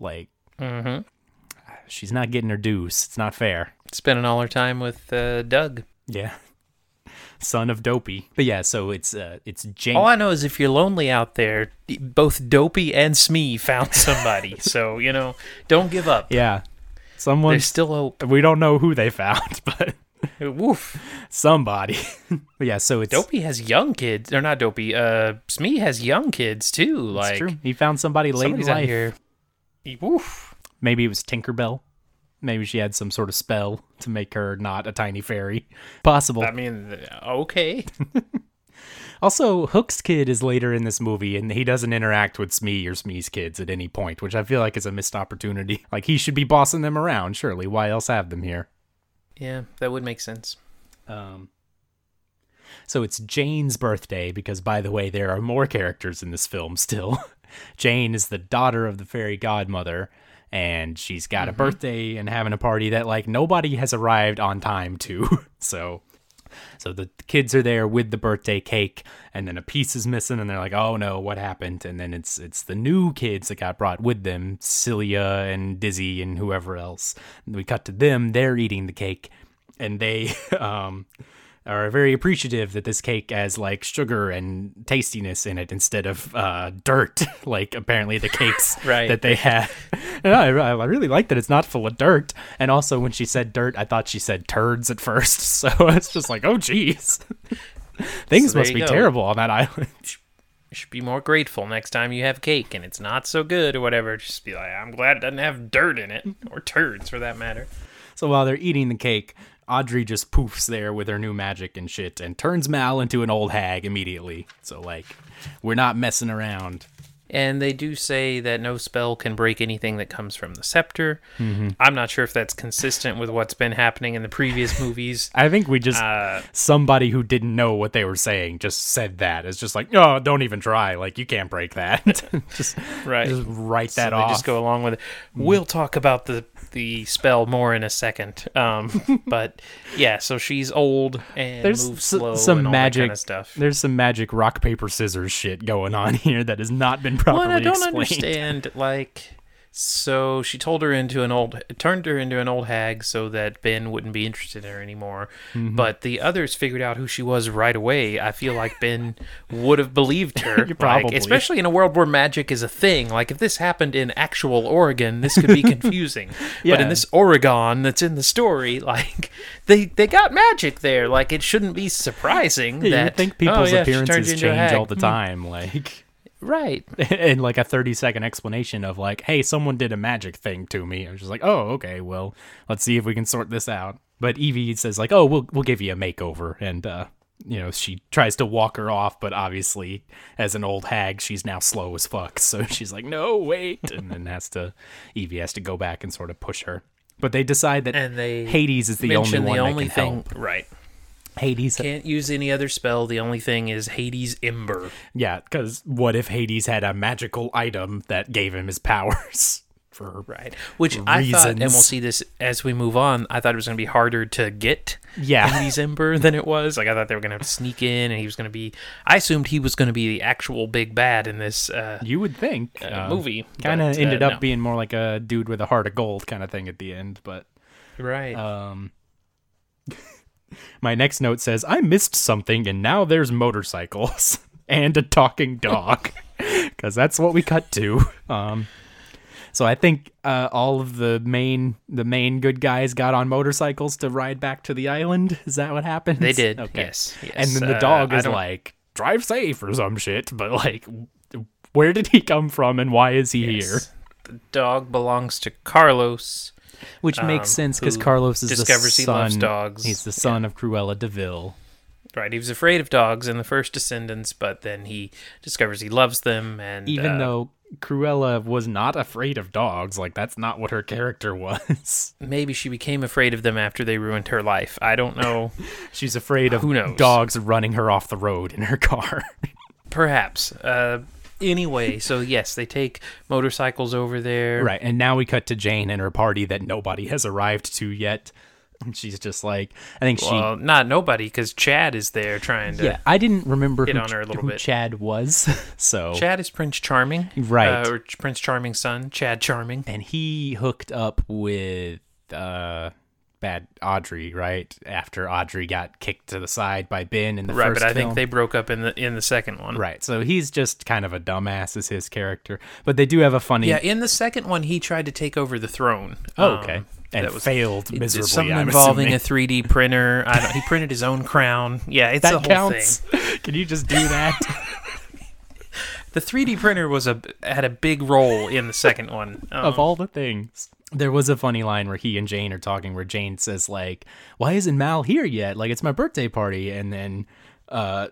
Like, mhm. she's not getting her dues. It's not fair. Spending all her time with uh, Doug. Yeah, son of Dopey. But yeah, so it's uh it's Jane. All I know is if you're lonely out there, both Dopey and Smee found somebody. [LAUGHS] so, you know, don't give up. yeah, someone. There's still hope. We don't know who they found, [LAUGHS] but Woof. somebody. but [LAUGHS] yeah, so it's Dopey has young kids. Or not Dopey. Uh, Smee has young kids too. Like. He found somebody late in life. here. Woof. Maybe it was Tinkerbell. Maybe she had some sort of spell to make her not a tiny fairy. [LAUGHS] Possible. I mean, okay. [LAUGHS] Also, Hook's kid is later in this movie, and he doesn't interact with Smee or Smee's kids at any point, which I feel like is a missed opportunity. [LAUGHS] Like he should be bossing them around, surely. Why else have them here? Yeah, that would make sense. Um, so it's Jane's birthday because, by the way, there are more characters in this film still. Jane is the daughter of the fairy godmother, and she's got a birthday and having a party that like nobody has arrived on time to. [LAUGHS] so, so the kids are there with the birthday cake, and then a piece is missing, and they're like, "Oh no, what happened?" And then it's it's the new kids that got brought with them, Celia and Dizzy and whoever else. And we cut to them; they're eating the cake, and they [LAUGHS] um are very appreciative that this cake has like sugar and tastiness in it instead of uh, dirt, [LAUGHS] like apparently the cakes [LAUGHS] Right. that they have. And [LAUGHS] I, I really like that it's not full of dirt. And also, when she said dirt, I thought she said turds at first. So it's just like, oh, geez. Things So must be go. terrible on that island. You should be more grateful next time you have cake and it's not so good or whatever. Just be like, I'm glad it doesn't have dirt in it or turds for that matter. So while they're eating the cake, Audrey just poofs there with her new magic and shit and turns Mal into an old hag immediately. So, like, we're not messing around. And they do say that no spell can break anything that comes from the scepter. Mm-hmm. I'm not sure if that's consistent with what's been happening in the previous movies. [LAUGHS] I think we just Uh, somebody who didn't know what they were saying just said that. It's just like, no, don't even try. Like you can't break that. [LAUGHS] just right. just write that they off. just go along with it. We'll talk about the the spell more in a second. Um, [LAUGHS] but yeah, so she's old and There's moves s- slow some and magic kind of stuff. There's some magic rock paper scissors shit going on [LAUGHS] here that has not been properly and I don't explained. understand. Like, So she told her into an old, turned her into an old hag so that Ben wouldn't be interested in her anymore. Mm-hmm. But the others figured out who she was right away. I feel like Ben would have believed her, [LAUGHS] like, Probably. especially in a world where magic is a thing. Like if this happened in actual Oregon, this could be [LAUGHS] confusing. But in this Oregon that's in the story, [LAUGHS] like they they got magic there. Like it shouldn't be surprising you that would think oh, people's yeah, appearances change all the time, like. Right. [LAUGHS] and like a 30 second explanation of like hey someone did a magic thing to me. I'm just like oh okay well let's see if we can sort this out. But evie says like oh we'll we'll give you a makeover. And uh you know she tries to walk her off but obviously as an old hag she's now slow as fuck. [LAUGHS] So she's like no wait. And then has to evie has to go back and sort of push her. But they decide that And they hades is the only one the that only can thing. help Right. Hades Can't use any other spell. The only thing is Hades Ember. yeah because what if hades had a magical item that gave him his powers [LAUGHS] for Right. Which I thought, and we'll see this as we move on. I thought it was going to be harder to get Yeah. Hades Ember [LAUGHS] than it was. Like I thought they were going to have to sneak in, and he was going to be. I assumed he was going to be the actual big bad in this uh, You would think uh, movie. Kind of uh, ended up no. being more like a dude with a heart of gold kind of thing at the end. But right. um, my next note says I missed something, and now there's motorcycles [LAUGHS] and a talking dog, [LAUGHS] because that's what we cut to. Um, so I think uh, all of the main the main good guys got on motorcycles to ride back to the island. Is that what happened? They did, Okay. yes, And then the Uh, dog I is like, "Drive safe" or some shit. But like, where did he come from and why is he here? The dog belongs to Carlos. Which makes um, sense because Carlos is discovers the he son. loves dogs. He's the son of Cruella de Vil. Right. He was afraid of dogs in the first Descendants, but then he discovers he loves them, and Even uh, though Cruella was not afraid of dogs, like that's not what her character [LAUGHS] was. maybe she became afraid of them after they ruined her life. I don't know. [LAUGHS] She's afraid of Who knows? dogs running her off the road in her [LAUGHS] car. Perhaps. Uh, anyway, so yes, they take motorcycles over there. right, and now we cut to Jane and her party that nobody has arrived to yet. And She's just like, I think she Well, not nobody, because Chad is there trying to. Yeah, I didn't remember who, on her a little bit. Chad was. [LAUGHS] so Chad is Prince Charming, Right. Uh, or Prince Charming's son, Chad Charming. and he hooked up with uh bad Audrey, right? After Audrey got kicked to the side by Ben in the Right, first but I film. think they broke up in the in the second one. Right. So he's just kind of a dumbass as his character. But they do have a funny Yeah, in the second one, he tried to take over the throne. Oh, Um, okay. And that was- failed miserably. something I'm involving assuming. a 3D printer. I don't, he printed his own crown. Yeah, it's that the whole counts. thing. [LAUGHS] Can you just do that? [LAUGHS] [LAUGHS] The 3D printer was a had a big role in the second one. Um, of all the things. There was a funny line where he and Jane are talking where Jane says like, "Why isn't Mal here yet? Like it's my birthday party." And then uh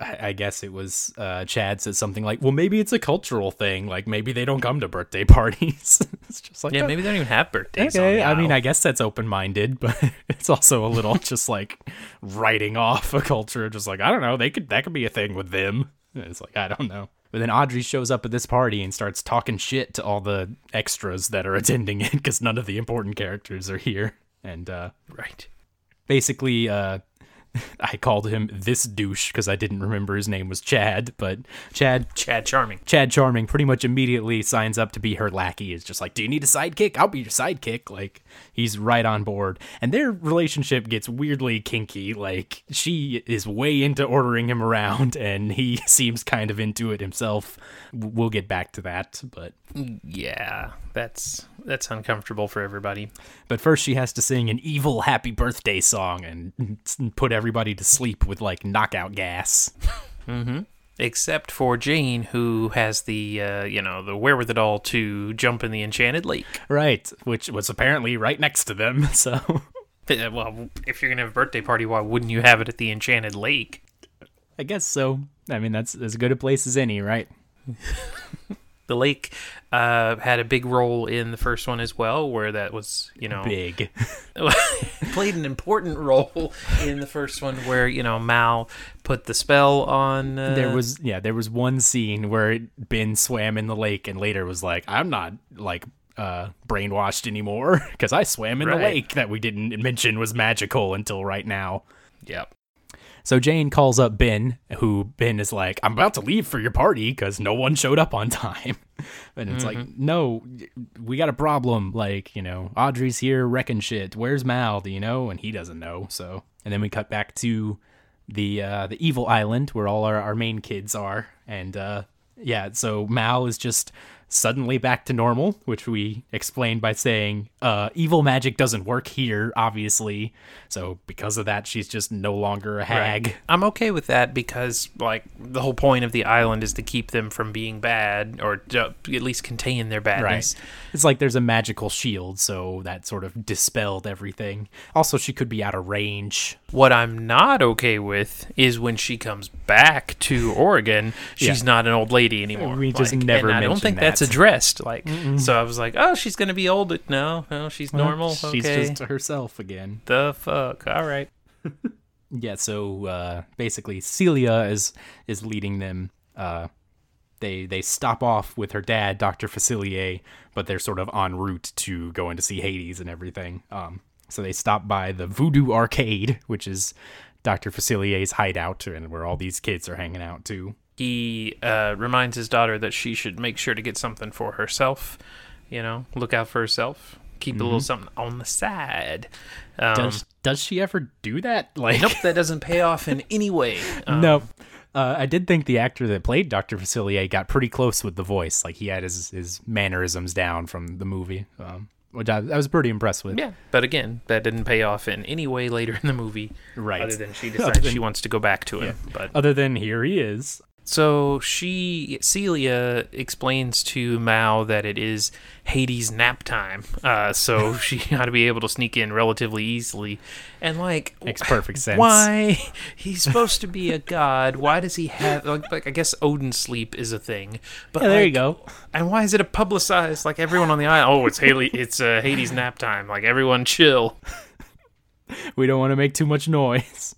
I guess it was uh, Chad said something like, "Well, maybe it's a cultural thing. Like maybe they don't come to birthday [LAUGHS] parties." [LAUGHS] it's just like, yeah, "Oh, maybe they don't even have birthdays. Okay, I mean, I guess that's open-minded, [LAUGHS] but it's also a little just like writing off a culture. Just like I don't know, they could that could be a thing with them. It's like I don't know. But then Audrey shows up at this party and starts talking shit to all the extras that are [LAUGHS] attending it because none of the important characters are here. And uh, right. basically, uh, [LAUGHS] I called him this douche because I didn't remember his name was Chad, but Chad Chad Charming. Chad Charming pretty much immediately signs up to be her lackey. Is just like, do you need a sidekick? I'll be your sidekick. Like he's right on board, and their relationship gets weirdly kinky. Like she is way into ordering him around, [LAUGHS] and he [LAUGHS] seems kind of into it himself. We'll get back to that, but Yeah, that's that's uncomfortable for everybody. but first she has to sing an evil happy birthday song and [LAUGHS] put everybody to sleep with like knockout gas. Except for Jane, who has the uh, you know the wherewithal to jump in the enchanted lake. Right, which was apparently right next to them. [LAUGHS] So Uh, Well, if you're gonna have a birthday party, why wouldn't you have it at the enchanted lake? I guess so. I mean, that's as good a place as any, right? [LAUGHS] The lake uh, had a big role in the first one as well, where that was you know Big. [LAUGHS] played an important role in the first one, where you know Mal put the spell on. Uh, there was yeah, there was one scene where Ben swam in the lake and later was like, "I'm not like uh brainwashed anymore [LAUGHS] because I swam in the lake that we didn't mention was magical until right now." Yep. So Jane calls up Ben, who Ben is like, I'm about to leave for your party because no one showed up on [LAUGHS] time. And it's like, no, we got a problem. Like, you know, Audrey's here wrecking shit. Where's Mal? Do you know? And he doesn't know. So, and then we cut back to the uh, the evil island where all our, our main kids are. And uh, yeah, so Mal is just suddenly back to normal, which we explained by saying uh, evil magic doesn't work here, obviously. So because of that, she's just no longer a hag. I'm okay with that because, like, the whole point of the island is to keep them from being bad or to at least contain their badness. It's like there's a magical shield, so that sort of dispelled everything. Also, she could be out of range. What I'm not okay with is when she comes back to Oregon, she's Yeah. not an old lady anymore. We just Like, never I don't think that's addressed. Like, so I was like, oh, she's gonna be old. No, no, she's normal. She's okay. just herself again. the fuck. All right. [LAUGHS] Yeah, so uh, basically Celia is is leading them. Uh, they they stop off with her dad, Doctor Facilier, but they're sort of en route to going to see Hades and everything. Um, so they stop by the Voodoo Arcade, which is Doctor Facilier's hideout, and where all these kids are hanging out too. he uh, reminds his daughter that she should make sure to get something for herself. You know, look out for herself. Keep a little something on the side. Um, Does does she ever do that? [LAUGHS] Like, nope, that doesn't pay off in any way. [LAUGHS] Um, no. Uh, I did think the actor that played Doctor Facilier got pretty close with the voice. Like he had his his mannerisms down from the movie, um, which I, I was pretty impressed with. Yeah, but again, that didn't pay off in any way later in the movie. Right. Other than she [LAUGHS] decides than- she wants to go back to him. But Other than here he is. So she Celia explains to Mal that it is Hades nap time. Uh, so [LAUGHS] she ought to be able to sneak in relatively easily. And like [LAUGHS] Makes perfect sense. Why he's supposed to be a god? Why does he have like, like I guess Odin sleep is a thing. But Yeah, there you go. And why is it a publicized like everyone on the island? Oh, it's Haley. [LAUGHS] It's uh, Hades nap time. Like everyone chill. We don't want to make too much noise.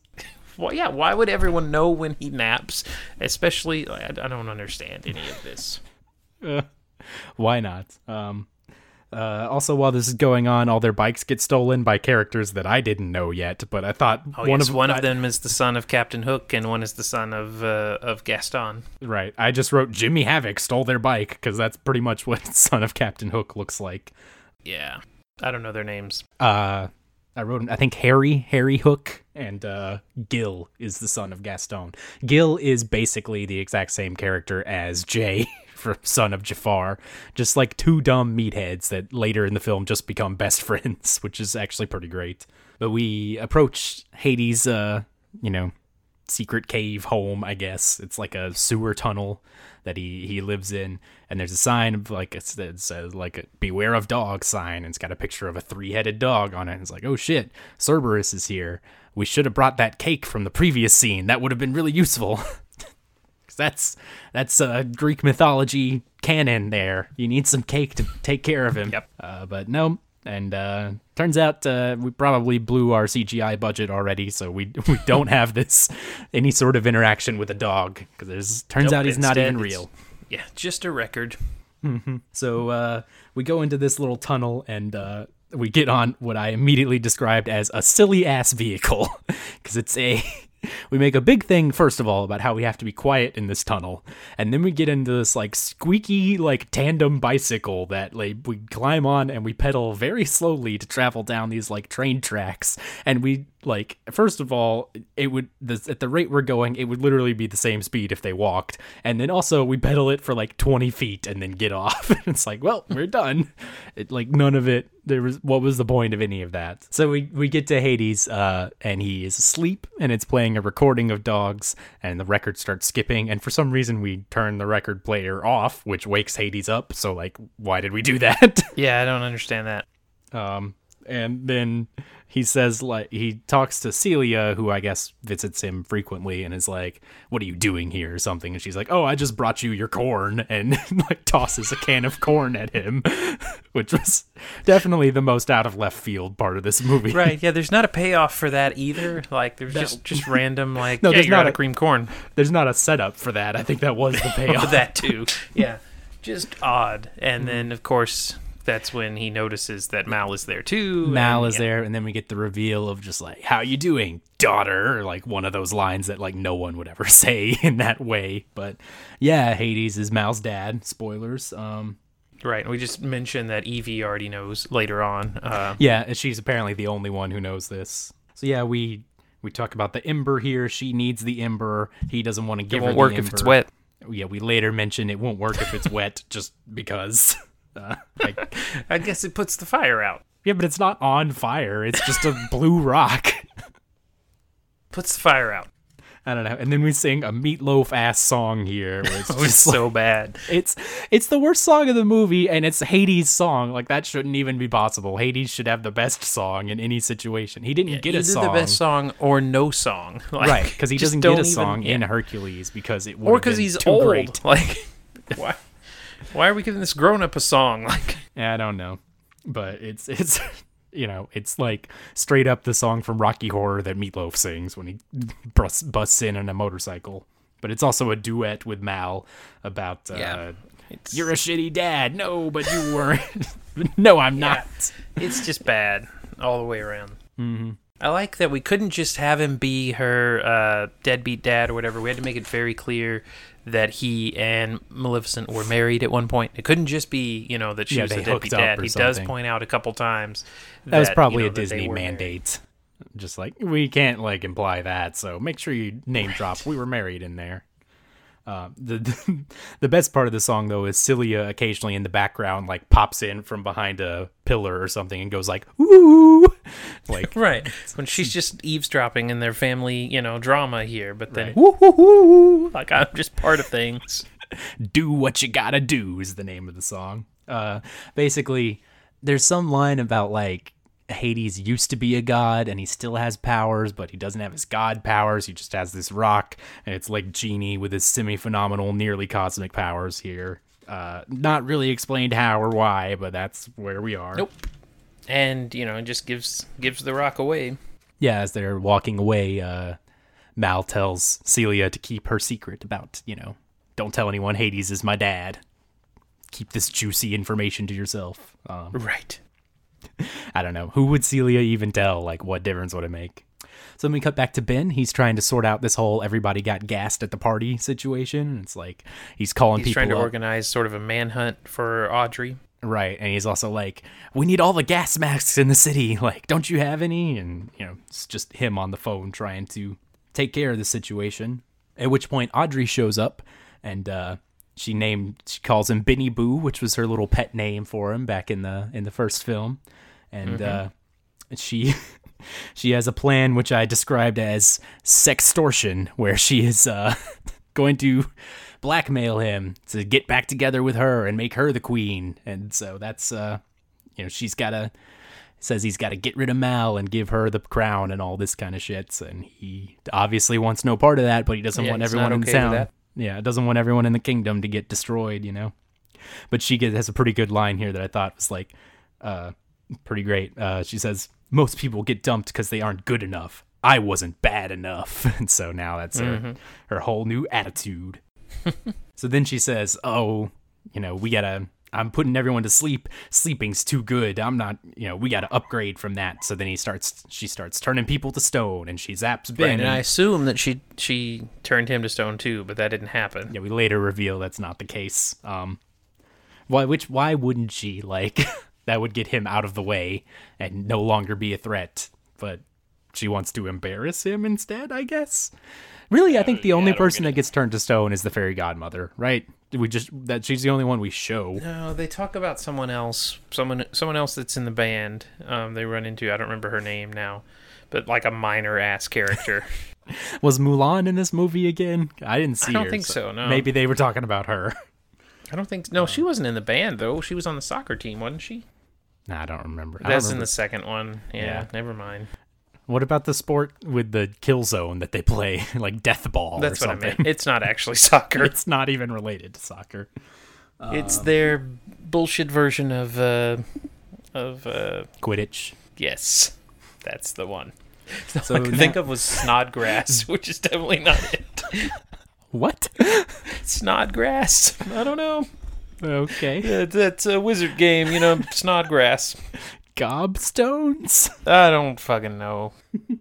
Well, yeah. Why would everyone know when he naps? Especially, I, I don't understand any of this. Uh, [LAUGHS] why not? Um, uh, also, while this is going on, all their bikes get stolen by characters that I didn't know yet. But I thought Oh, one yes, of one I- of them is the son of Captain Hook, and one is the son of uh, of Gaston. Right. I just wrote Jimmy Havoc stole their bike because that's pretty much [LAUGHS] what Son of Captain Hook looks like. Yeah, I don't know their names. Uh, I wrote, I think Harry, Harry Hook, and uh, Gil is the son of Gaston. Gil is basically the exact same character as Jay [LAUGHS] from Son of Jafar, just like two dumb meatheads that later in the film just become best [LAUGHS] friends, which is actually pretty great. But we approach Hades, uh, you know, secret cave home, I guess. It's like a sewer tunnel that he he lives in, and there's a sign of like it's, it says like a "Beware of Dog" sign, and it's got a picture of a three-headed dog on it. And It's like, oh shit, Cerberus is here. We should have brought that cake from the previous scene. That would have been really useful. [LAUGHS] that's that's uh, Greek mythology canon. There, you need some cake to take care of him. Yep. Uh, but no, and uh, turns out uh, we probably blew our CGI budget already, so we [LAUGHS] we don't have this any sort of interaction with a dog because there's turns Nope, out he's not even real. Yeah, just a record. So uh, we go into this little tunnel and uh, we get on what I immediately described as a silly ass vehicle [LAUGHS] because it's a. [LAUGHS] We make a big thing first of all about how we have to be quiet in this tunnel, and then we get into this like squeaky like tandem bicycle that like we climb on and we pedal very slowly to travel down these like train tracks, and we like first of all it would this, at the rate we're going it would literally be the same speed if they walked. And then also we pedal it for like 20 feet and then get [LAUGHS] off. And it's like well we're done. It like none of it there was what was the point of any of that? So we we get to hades uh and he is asleep and it's playing a recording of dogs and the record starts skipping. And for some reason we turn the record player off which wakes hades up. So like why did we do that? [LAUGHS] Yeah, I don't understand that. Um, and then he says like he talks to Celia, who I guess visits him frequently, and is like, "What are you doing here?" or something. And she's like, "Oh, I just brought you your corn," [LAUGHS] and like tosses a can of corn at him, [LAUGHS] which was definitely the most out of left field part of this movie. Right? [LAUGHS] Yeah, there's not a payoff for that either. Like, there's just just random like, No, yeah, there's not a- cream corn. There's not a setup for that. I think that was the payoff. that too. Yeah, just odd. And mm-hmm. then of course that's when he notices that Mal is there too. Mal and, is yeah. there, and then we get the reveal of just like, "How you doing, daughter?" Or like one of those lines that like no one would ever [LAUGHS] say in that way. But yeah, Hades is Mal's dad. Spoilers. Um, Right. and We just mentioned that Evie already knows later on. Uh, yeah, and she's apparently the only one who knows this. So yeah, we we talk about the ember here. She needs the ember. He doesn't want to it give her won't the work if it's wet. Yeah, we later mention it won't work if it's wet, [LAUGHS] just because. [LAUGHS] Uh, like, I guess it puts the fire out. yeah, but it's not on fire. It's just a [LAUGHS] blue rock. Puts the fire out. I don't know. And then we sing a meatloaf ass song here. [LAUGHS] It's Oh, just so bad. it's it's the worst song of the movie, and it's Hades' song. Like that shouldn't even be possible. Hades should have the best song in any situation. He didn't get a song, the best song or no song. Like, right? Because he doesn't get a even- song in yeah. Hercules because it would or because he's too old. great. Like, why? Why are we giving this grown up a song? [LAUGHS] Like, Yeah, I don't know, but it's it's [LAUGHS] you know it's like straight up the song from Rocky Horror that Meatloaf sings when he busts, busts in on a motorcycle. But it's also a duet with Mal about uh, Yeah. it's, you're a shitty dad. No, but you weren't. [LAUGHS] no, I'm not. it's just bad all the way around. Mm-hmm. I like that we couldn't just have him be her uh, deadbeat dad or whatever. We had to make it very clear that he and Maleficent were married at one point. It couldn't just be, you know, that she Yeah, was a deadbeat dad. He does point out a couple times that, That was probably you know, a Disney were married. mandate. Just like we can't like imply that, so make sure you name drop. We were married in there. Uh, the, [LAUGHS] the the best part of the song though is Celia occasionally in the background like pops in from behind a pillar or something and goes like ooh, [LAUGHS] like Right. [LAUGHS] When she's just eavesdropping in their family, you know, drama here, but then Right. woo woo woo, like I'm just part of things. do what you gotta do is the name of the song. Uh, basically, there's some line about like Hades used to be a god and he still has powers, but he doesn't have his god powers. He just has this rock, and it's like Genie with his semi phenomenal, nearly cosmic powers here. Uh, not really explained how or why, but that's where we are. Nope. And, you know, it just gives gives the rock away. Yeah, as they're walking away, uh, Mal tells Celia to keep her secret about, you know, don't tell anyone Hades is my dad. Keep this juicy information to yourself. Um, Right. I don't know. Who would Celia even tell? Like, what difference would it make? So then we cut back to Ben. He's trying to sort out this whole everybody got gassed at the party situation. It's like he's calling He's people trying to up. organize sort of a manhunt for Audrey. Right. And he's also like, we need all the gas masks in the city. [LAUGHS] Like, don't you have any? And, you know, it's just him on the phone trying to take care of the situation. At which point, Audrey shows up and, uh, she named she calls him Benny Boo, which was her little pet name for him back in the in the first film, and uh, she [LAUGHS] she has a plan which I described as sextortion, where she is uh, [LAUGHS] going to blackmail him to get back together with her and make her the queen. And so that's uh, you know she's got to says he's got to get rid of Mal and give her the crown and all this kind of shits, And he obviously wants no part of that, but he doesn't Yeah, want everyone in okay with town. That. it doesn't want everyone in the kingdom to get destroyed. You know. But she gets, has a pretty good line here that I thought was like uh, pretty great. Uh, she says, "Most people get dumped because they aren't good enough. I wasn't bad enough." [LAUGHS] and so now that's her her whole new attitude. [LAUGHS] so then she says, "Oh, you know, we gotta." I'm putting everyone to sleep. Sleeping's too good. I'm not, you know, we got to upgrade from that. So then he starts, she starts turning people to stone and she zaps Ben. and I assume that she she turned him to stone too, but that didn't happen. yeah, we later reveal that's not the case. Um, why? Which? Why wouldn't she? Like, [LAUGHS] that would get him out of the way and no longer be a threat. But she wants to embarrass him instead. I guess. Really, I think the only person that gets turned to stone is the fairy godmother, right? We just that she's the only one we show. No, they talk about someone else, someone someone else that's in the band. Um, they run into I don't remember her name now, but like a minor ass character. [LAUGHS] [LAUGHS] Was Mulan in this movie again? I didn't see. I don't her, think so, no. Maybe they were talking about her. I don't think no, she wasn't in the band though. She was on the soccer team, wasn't she? Nah, I don't remember. I don't That's in the second one. Yeah, Yeah. never mind. What about the sport with the kill zone that they play, [LAUGHS] like death ball That's or what something? I meant. It's not actually soccer. [LAUGHS] It's not even related to soccer. it's their bullshit version of uh of uh Quidditch. yes. That's the one. So all I could now- think of was Snodgrass, [LAUGHS] which is definitely not it. What? Snodgrass. I don't know. Okay. That- That's a wizard game, you know, Snodgrass. Gobstones. I don't fucking know. [LAUGHS]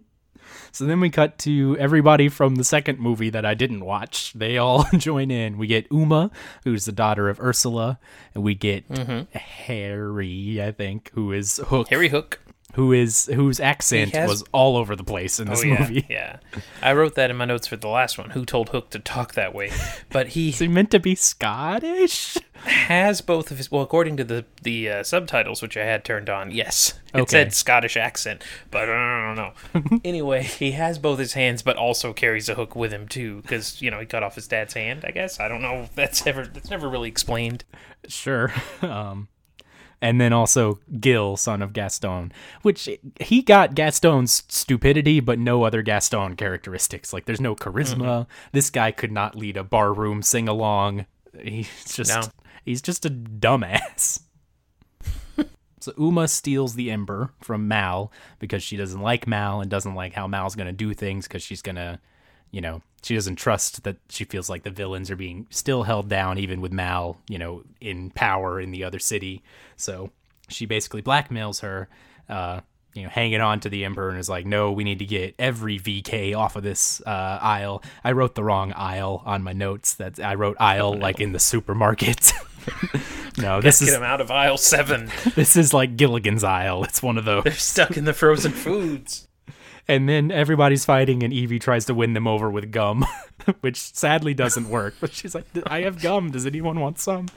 So then we cut to everybody from the second movie that I didn't watch. They all [LAUGHS] join in. We get Uma, who's the daughter of Ursula, and we get mm-hmm. Harry, I think, who is Hook, Harry Hook. Who is whose accent has- was all over the place in this oh, yeah, movie. [LAUGHS] Yeah. I wrote that in my notes for the last one. Who told Hook to talk that way? But he Is he meant to be Scottish? has both of his. Well, according to the the uh, subtitles, which I had turned on, yes, it Okay. said Scottish accent, but I don't know. [LAUGHS] anyway, he has both his hands, but also carries a hook with him too, because you know he cut off his dad's hand. I guess I don't know. If that's ever that's never really explained. Sure. [LAUGHS] Um, and then also Gil, son of Gaston, which he got Gaston's stupidity, but no other Gaston characteristics. Like there's no charisma. Mm-hmm. This guy could not lead a barroom sing along. He's just No. he's just a dumbass. [LAUGHS] so Uma steals the ember from Mal because she doesn't like Mal and doesn't like how Mal's gonna do things because she's gonna you know, she doesn't trust that she feels like the villains are being still held down, even with Mal, you know, in power in the other city. So she basically blackmails her, uh, you know, hanging on to the Emperor and is like, no, we need to get every VK off of this uh, aisle. I wrote the wrong aisle on my notes. That I wrote aisle like in the supermarket. [LAUGHS] no, this Get is him out of aisle seven. [LAUGHS] this is like Gilligan's aisle. It's one of those. They're stuck in the frozen foods. And then everybody's fighting, and Evie tries to win them over with gum, [LAUGHS] which sadly doesn't work. But she's like, "I have gum. Does anyone want some?"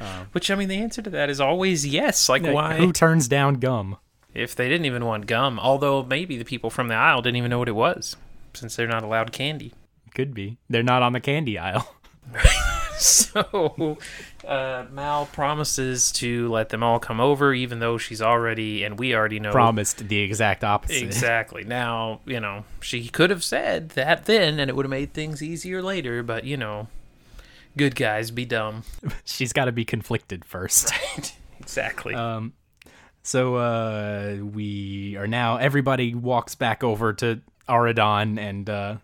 Um, which I mean, the answer to that is always yes. Like why? Who turns down gum? if they didn't even want gum, although maybe the people from the aisle didn't even know what it was, since they're not allowed candy. Could be. They're not on the candy aisle. [LAUGHS] So, uh, Mal promises to let them all come over, even though she's already, and we already know. Promised the exact opposite. Exactly. Now, you know, she could have said that then, and it would have made things easier later, but, you know, good guys be dumb. [LAUGHS] She's got to be conflicted first. [LAUGHS] exactly. Um, so uh, we are now. Everybody walks back over to Auradon, and uh,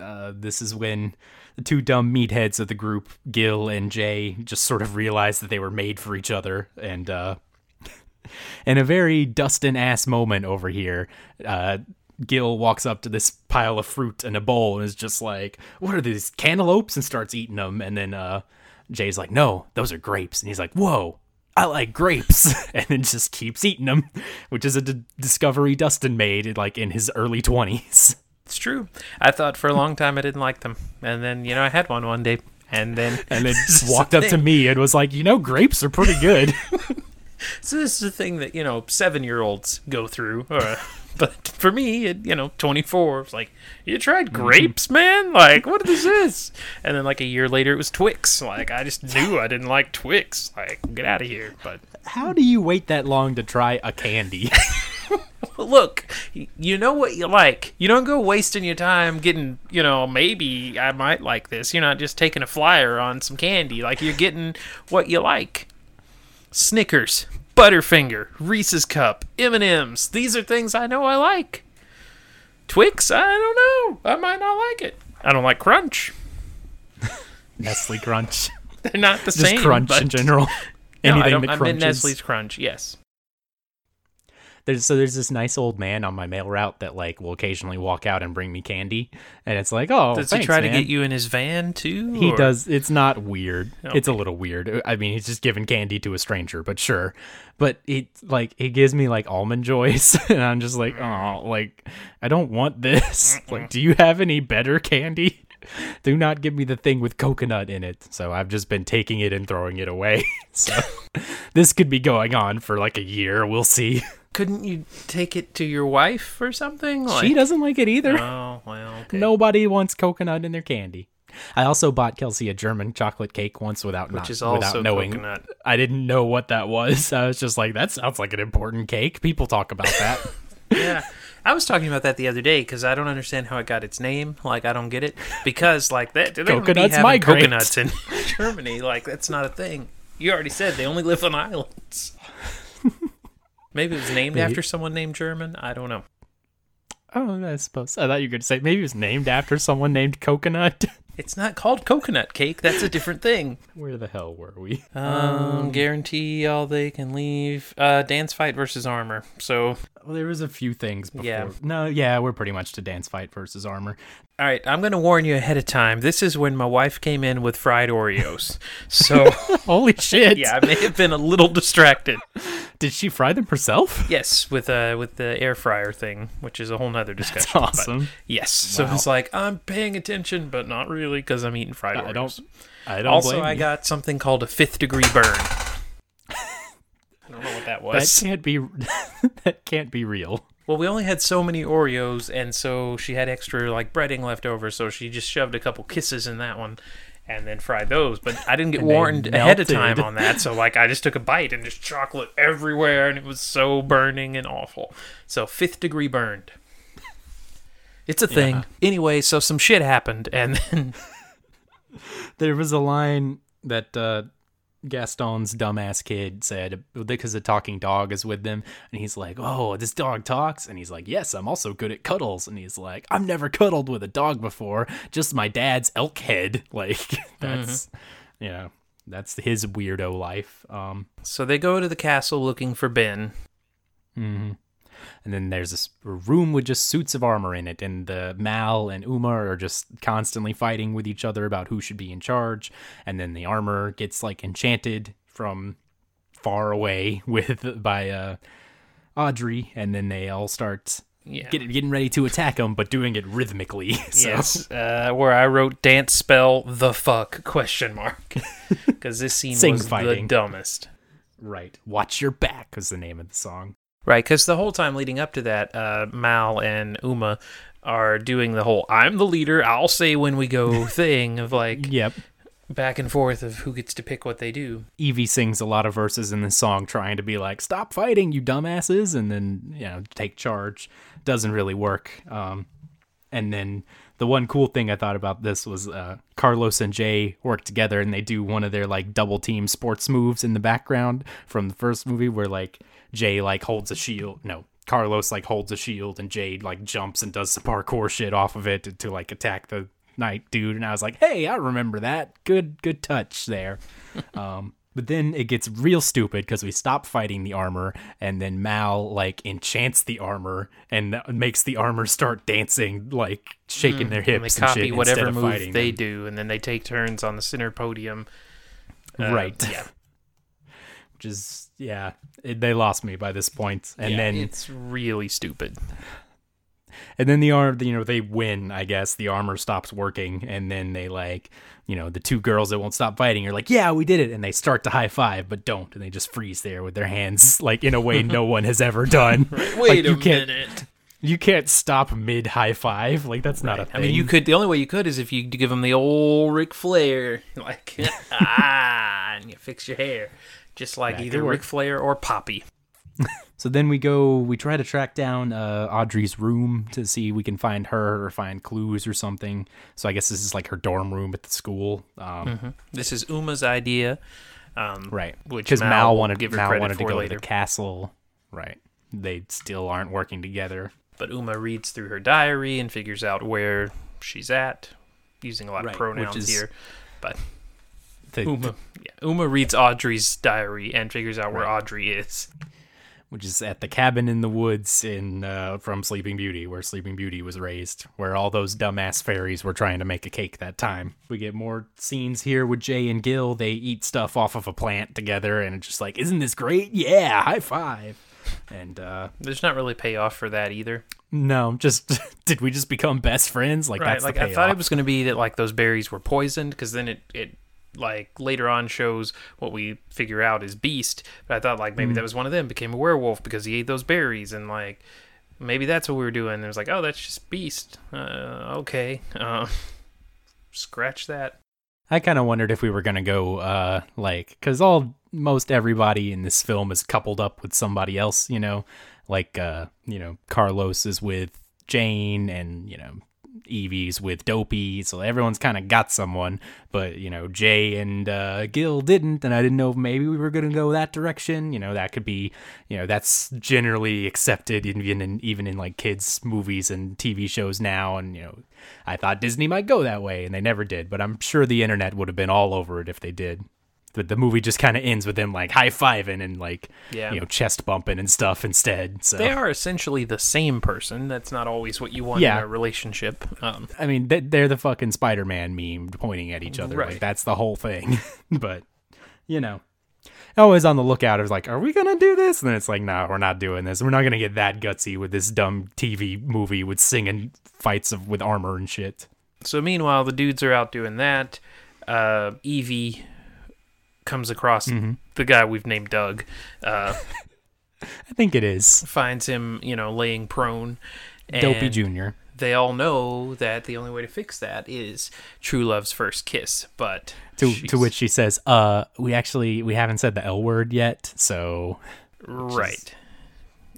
uh, this is when the two dumb meatheads of the group, Gil and Jay, just sort of realize that they were made for each other, and uh, [LAUGHS] in a very Dustin ass moment over here, uh, Gil walks up to this pile of fruit in a bowl and is just like, "What are these cantaloupes?" and starts eating them. And then uh, Jay's like, "No, those are grapes." And he's like, "Whoa." I like grapes, [LAUGHS] and then just keeps eating them, which is a d- discovery Dustin made like in his early twenties. [LAUGHS] it's true. I thought for a long time I didn't like them, and then, you know, I had one one day, and then. [LAUGHS] And [LAUGHS] then walked up to me and was like, "You know, grapes are pretty good." [LAUGHS] So this is the thing that you know seven year olds go through. Uh, but for me, at, you know, twenty four, it's like you tried grapes, man. Like what is this? And then like a year later, it was Twix. Like I just knew I didn't like Twix. Like get out of here. But How do you wait that long to try a candy? [LAUGHS] Look, you know what you like. You don't go wasting your time getting, you know, maybe I might like this. You're not just taking a flyer on some candy. Like you're getting what you like. Snickers, Butterfinger, Reese's Cup, M&Ms. These are things I know I like. Twix, I don't know. I might not like it. I don't like Crunch. [LAUGHS] Nestle Crunch, [LAUGHS] They're not the just same. Just Crunch in general. No, I Anything that I meant crunches. Nestle's Crunch. Yes. There's so there's this nice old man on my mail route that like will occasionally walk out and bring me candy, and it's like, oh, Does thanks, he try man. to get you in his van too? He or- does. It's not weird. It's a little weird. I mean, he's just giving candy to a stranger, but sure. But it like it gives me like almond joys, [LAUGHS] and I'm just like, oh, like I don't want this. [LAUGHS] like, do you have any better candy? [LAUGHS] Do not give me the thing with coconut in it. So I've just been taking it and throwing it away. so this could be going on for like a year. We'll see. Couldn't you take it to your wife or something? Like, she doesn't like it either. Oh well. Okay. Nobody wants coconut in their candy. I also bought Kelsey a German chocolate cake once without Which not, is also without knowing. coconut. I didn't know what that was. I was just like, that sounds like an important cake. People talk about that. [LAUGHS] [LAUGHS] Yeah. I was talking about that the other day because I don't understand how it got its name. Like I don't get it because like that they don't be coconuts in [LAUGHS] Germany. Like that's not a thing. You already said they only live on islands. Maybe it was named after someone named German. I don't know. oh, I suppose. I thought you were going to say maybe it was named after someone named Coconut. [LAUGHS] It's not called coconut cake. That's a different thing. Where the hell were we? Um, guarantee all they can leave. Uh, dance fight versus armor. So, Well, there was a few things before. Yeah. No, yeah, we're pretty much to dance fight versus armor. All right, I'm gonna warn you ahead of time. This is when my wife came in with fried Oreos. [LAUGHS] So, Holy shit! yeah, I may have been a little distracted. Did she fry them herself? Yes, with uh with the air fryer thing, which is a whole nother discussion. but awesome. yes, so it's like I'm paying attention, but not really because I'm eating fried Oreos. I don't. I don't. Also, I you. got something called a fifth degree burn. [LAUGHS] I don't know what that was. that can't be. [LAUGHS] that can't be real. Well, we only had so many Oreos, and so she had extra like breading left over, so she just shoved a couple kisses in that one, and then fried those. But I didn't get [LAUGHS] warned ahead of time on that, so like I just took a bite and just chocolate everywhere, and it was so burning and awful. So fifth degree burned. It's a thing. Yeah. Anyway, so some shit happened, and then [LAUGHS] There was a line that uh, Gaston's dumbass kid said because the talking dog is with them, and he's like, "Oh, this dog talks," and he's like, "Yes, I'm also good at cuddles," and he's like, "I've never cuddled with a dog before, just my dad's elk head." [LAUGHS] Like that's, you know, that's his weirdo life. Um, so they go to the castle looking for Ben. hmm And then there's this room with just suits of armor in it, and the Mal and Uma are just constantly fighting with each other about who should be in charge. And then the armor gets like enchanted from far away [LAUGHS] with by uh, Audrey, and then they all start Yeah. getting getting ready to attack them, but doing it rhythmically. [LAUGHS] So Yes, uh, where I wrote dance spell the fuck question mark [LAUGHS] because this scene was fighting. the dumbest. right, watch your back was the name of the song. Right, because the whole time leading up to that, uh, Mal and Uma are doing the whole "I'm the leader, I'll say when we go" [LAUGHS] thing of like Yep. back and forth of who gets to pick what they do. Evie sings a lot of verses in this song trying to be like, stop fighting, you dumbasses, and then, you know, take charge. Doesn't really work. Um, and then the one cool thing I thought about this was uh, Carlos and Jay work together and they do one of their like double team sports moves in the background from the first movie where like Jay like holds a shield. No, Carlos like holds a shield and Jade like jumps and does some parkour shit off of it to, to like attack the knight dude. And I was like, hey, I remember that. Good, good touch there. [LAUGHS] um, but then it gets real stupid because we stop fighting the armor, and then Mal like enchants the armor and makes the armor start dancing, like shaking their Mm, And they hips and, copy shit whatever move they them. do, and then they take turns on the center podium. Uh, right? Yeah, [LAUGHS] Which is yeah, it, they lost me by this point, and Yeah, then it's really stupid. and then the arm, you know, they win. I guess the armor stops working, and then they like, you know, the two girls that won't stop fighting are like, "Yeah, we did it," and they start to high five, but don't, and they just freeze there with their hands, [LAUGHS] like in a way no one has ever [LAUGHS] done. Wait [LAUGHS] Like, a you can't, minute. You can't stop mid high five, like that's not a thing. I mean, you could. The only way you could is if you give them the old Ric Flair, like ah, and you fix your hair, just like That either. Ric Flair or Poppy. So then we go, we try to track down uh, Audrey's room to see if we can find her or find clues or something. So I guess this is like her dorm room at the school. Um, This is Uma's idea, um, Right. Because Mal, Mal, wanted, give Mal wanted to go later. to the castle. Right. They still aren't working together. But Uma reads through her diary and figures out where she's at, using a lot Right, of pronouns is- here. But The- Uma, yeah, Uma reads Audrey's diary and figures out where Right. Audrey is. which is at the cabin in the woods in uh, from Sleeping Beauty, where Sleeping Beauty was raised, where all those dumbass fairies were trying to make a cake that time. We get more scenes here with Jay and Gil. They eat stuff off of a plant together, and it's just like, isn't this great? Yeah, high five. And uh, There's not really payoff for that either. no, just [LAUGHS] did we just become best friends? Like right that's like i thought it was going to be that like those berries were poisoned because then it it like later on shows what we figure out is beast but i thought like maybe Mm. that was one of them became a werewolf because he ate those berries and like maybe that's what we were doing and it was like oh that's just beast. Uh, okay. Uh, [LAUGHS] scratch that. I kind of wondered if we were gonna go uh like because all most everybody in this film is coupled up with somebody else, you know, like uh you know Carlos is with Jane and you know Evie's with Dopey, so everyone's kind of got someone. But you know, Jay and uh, Gil didn't, and I didn't know if maybe we were gonna go that direction. You know, that could be, you know, that's generally accepted even in even in like kids movies and TV shows now. And you know, I thought Disney might go that way, and they never did. But I'm sure the internet would have been all over it if they did. But the movie just kind of ends with them like high fiving and like Yeah. you know chest bumping and stuff instead. So They are essentially the same person. That's not always what you want Yeah. in a relationship. Um, I mean, they- they're the fucking Spider-Man meme pointing at each other. Like Right. that's the whole thing. [LAUGHS] but you know, always on the lookout. Is like, are we gonna do this? And then it's like, no, we're not doing this. We're not gonna get that gutsy with this dumb TV movie with singing fights of with armor and shit. so meanwhile, the dudes are out doing that. Uh, Evie comes across the guy we've named Doug. Uh, [LAUGHS] I think it is finds him, you know, laying prone. And Dopey Junior. They all know that the only way to fix that is true love's first kiss. But To to which she says, "Uh, we actually we haven't said the L word yet, so Right.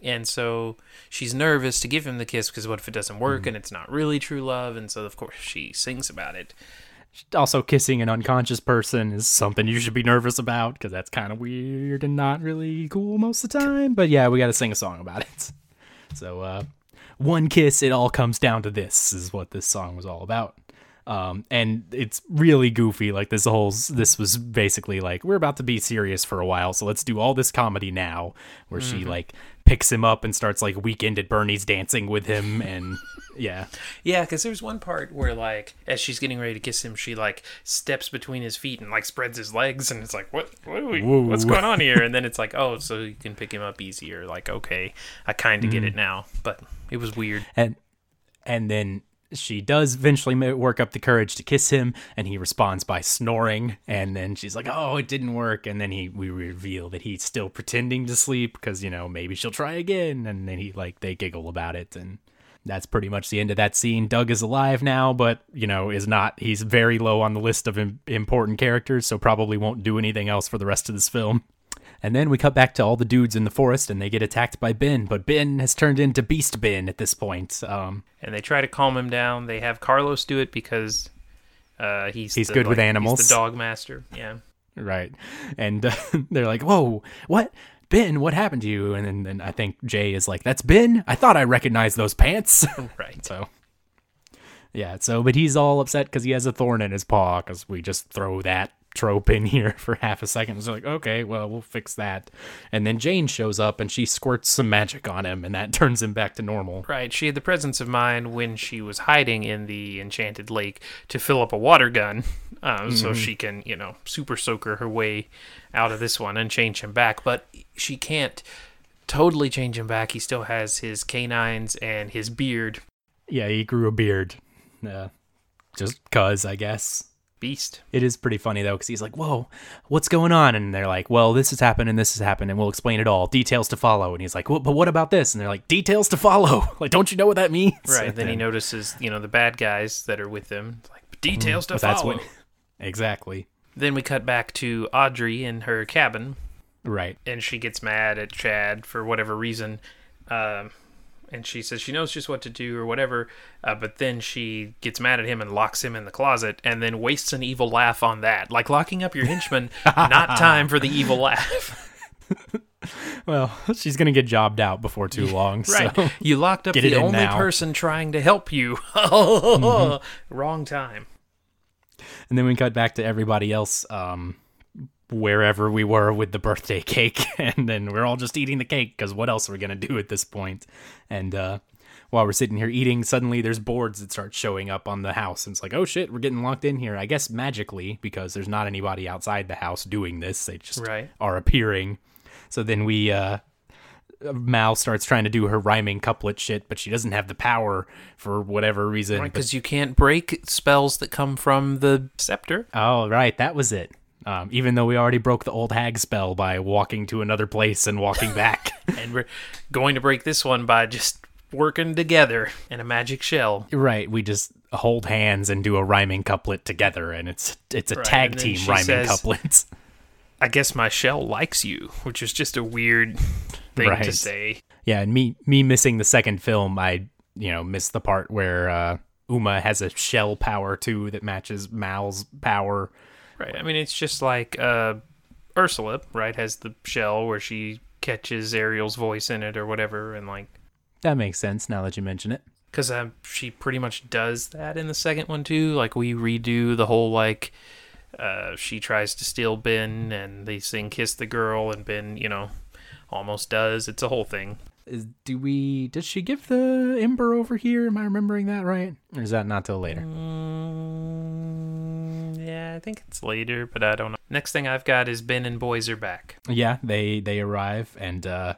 And so she's nervous to give him the kiss because what if it doesn't work and it's not really true love? And so, of course, she sings about it. Also kissing an unconscious person is something you should be nervous about because that's kind of weird and not really cool most of the time but yeah we got to sing a song about it. [LAUGHS] So uh one kiss it all comes down to this is what this song was all about. Um and it's really goofy like this whole this was basically like we're about to be serious for a while so let's do all this comedy now where she like picks him up and starts like weekend at bernie's dancing with him [LAUGHS] and yeah Yeah, because there's one part where, like, as she's getting ready to kiss him, she, like, steps between his feet and, like, spreads his legs. And it's like, what? what are we, what's going on here? And then it's like, oh, so you can pick him up easier. Like, okay, I kind of get mm. it now. But it was weird. and and then she does eventually work up the courage to kiss him and he responds by snoring and then she's like oh it didn't work and then he we reveal that he's still pretending to sleep because you know maybe she'll try again and then he like they giggle about it and that's pretty much the end of that scene. Doug is alive now but you know is not he's very low on the list of Im- important characters so probably won't do anything else for the rest of this film and then we cut back to all the dudes in the forest and they get attacked by Ben, but Ben has turned into Beast Ben at this point. Um, And they try to calm him down. They have Carlos do it because uh, he's He's the, good with animals. He's the dog master. Yeah. right. And uh, [LAUGHS] they're like, whoa, what? Ben, what happened to you? And then, then I think Jay is like, that's Ben? I thought I recognized those pants. [LAUGHS] [LAUGHS] Right. so, yeah, so, but he's all upset because he has a thorn in his paw because we just throw that trope in here [LAUGHS] for half a second. It's like, okay, well, we'll fix that. And then Jane shows up and she squirts some magic on him and that [LAUGHS] turns him back to normal. Right. She had the presence of mind when she was hiding in the enchanted lake to fill up a water gun, um, [LAUGHS] so she can, you know, super soaker her way out of this one and change him back. But she can't totally change him back. He still has his canines and his beard. Yeah, he grew a beard. Uh, just cuz, I guess. Beast. It is pretty funny though, because he's like, "Whoa, what's going on?" And they're like, "Well, this has happened and this has happened, and we'll explain it all. Details to follow." And he's like, well, "But what about this?" And they're like, "Details to follow." [LAUGHS] Like, don't you know what that means? Right. And then he notices, you know, the bad guys that are with him. Like details to that's follow. [LAUGHS] exactly Then we cut back to Audrey in her cabin, right. and she gets mad at Chad for whatever reason. Um, and she says she knows just what to do or whatever. Uh, but then she gets mad at him and locks him in the closet and then wastes an evil laugh on that. Like locking up your henchman, not [LAUGHS] time for the evil laugh. [LAUGHS] Well, she's gonna get jobbed out before too [LAUGHS] long. Right. So You locked up Get the only now. person trying to help you. Wrong time. and then we cut back to everybody else um wherever we were with the birthday [LAUGHS] cake and then we're all just eating the cake because what else are we gonna do at this point and uh while we're sitting here eating suddenly there's boards that start showing up on the house and it's like oh shit we're getting locked in here i guess magically because there's not anybody outside the house doing this they just Right. are appearing so then we uh Mal starts trying to do her rhyming couplet shit, but she doesn't have the power for whatever reason. But- Because you can't break spells that come from the scepter. Oh, right, that was it. Um, even though we already broke the old hag spell by walking to another place and walking back. [LAUGHS] And we're going to break this one by just working together in a magic shell. right, we just hold hands and do a rhyming couplet together, and it's it's a Right, tag team rhyming says- couplet. I guess my shell likes you, which is just a weird thing to say. yeah, and me me missing the second film, I you know missed the part where uh, Uma has a shell power too that matches Mal's power. Right. I mean, it's just like uh, Ursula, right? Has the shell where she catches Ariel's voice in it or whatever, and like That makes sense now that you mention it. because um, she pretty much does that in the second one too. Like we redo the whole like uh, she tries to steal Ben, and they sing "Kiss the Girl," and Ben, you know, almost does. It's a whole thing. Is, do we? Does she give the ember over here? Am I remembering that right? Or is that not till later? Mm, yeah, I think it's later, but I don't know. Next thing I've got is Ben and boys are back. Yeah, they they arrive and uh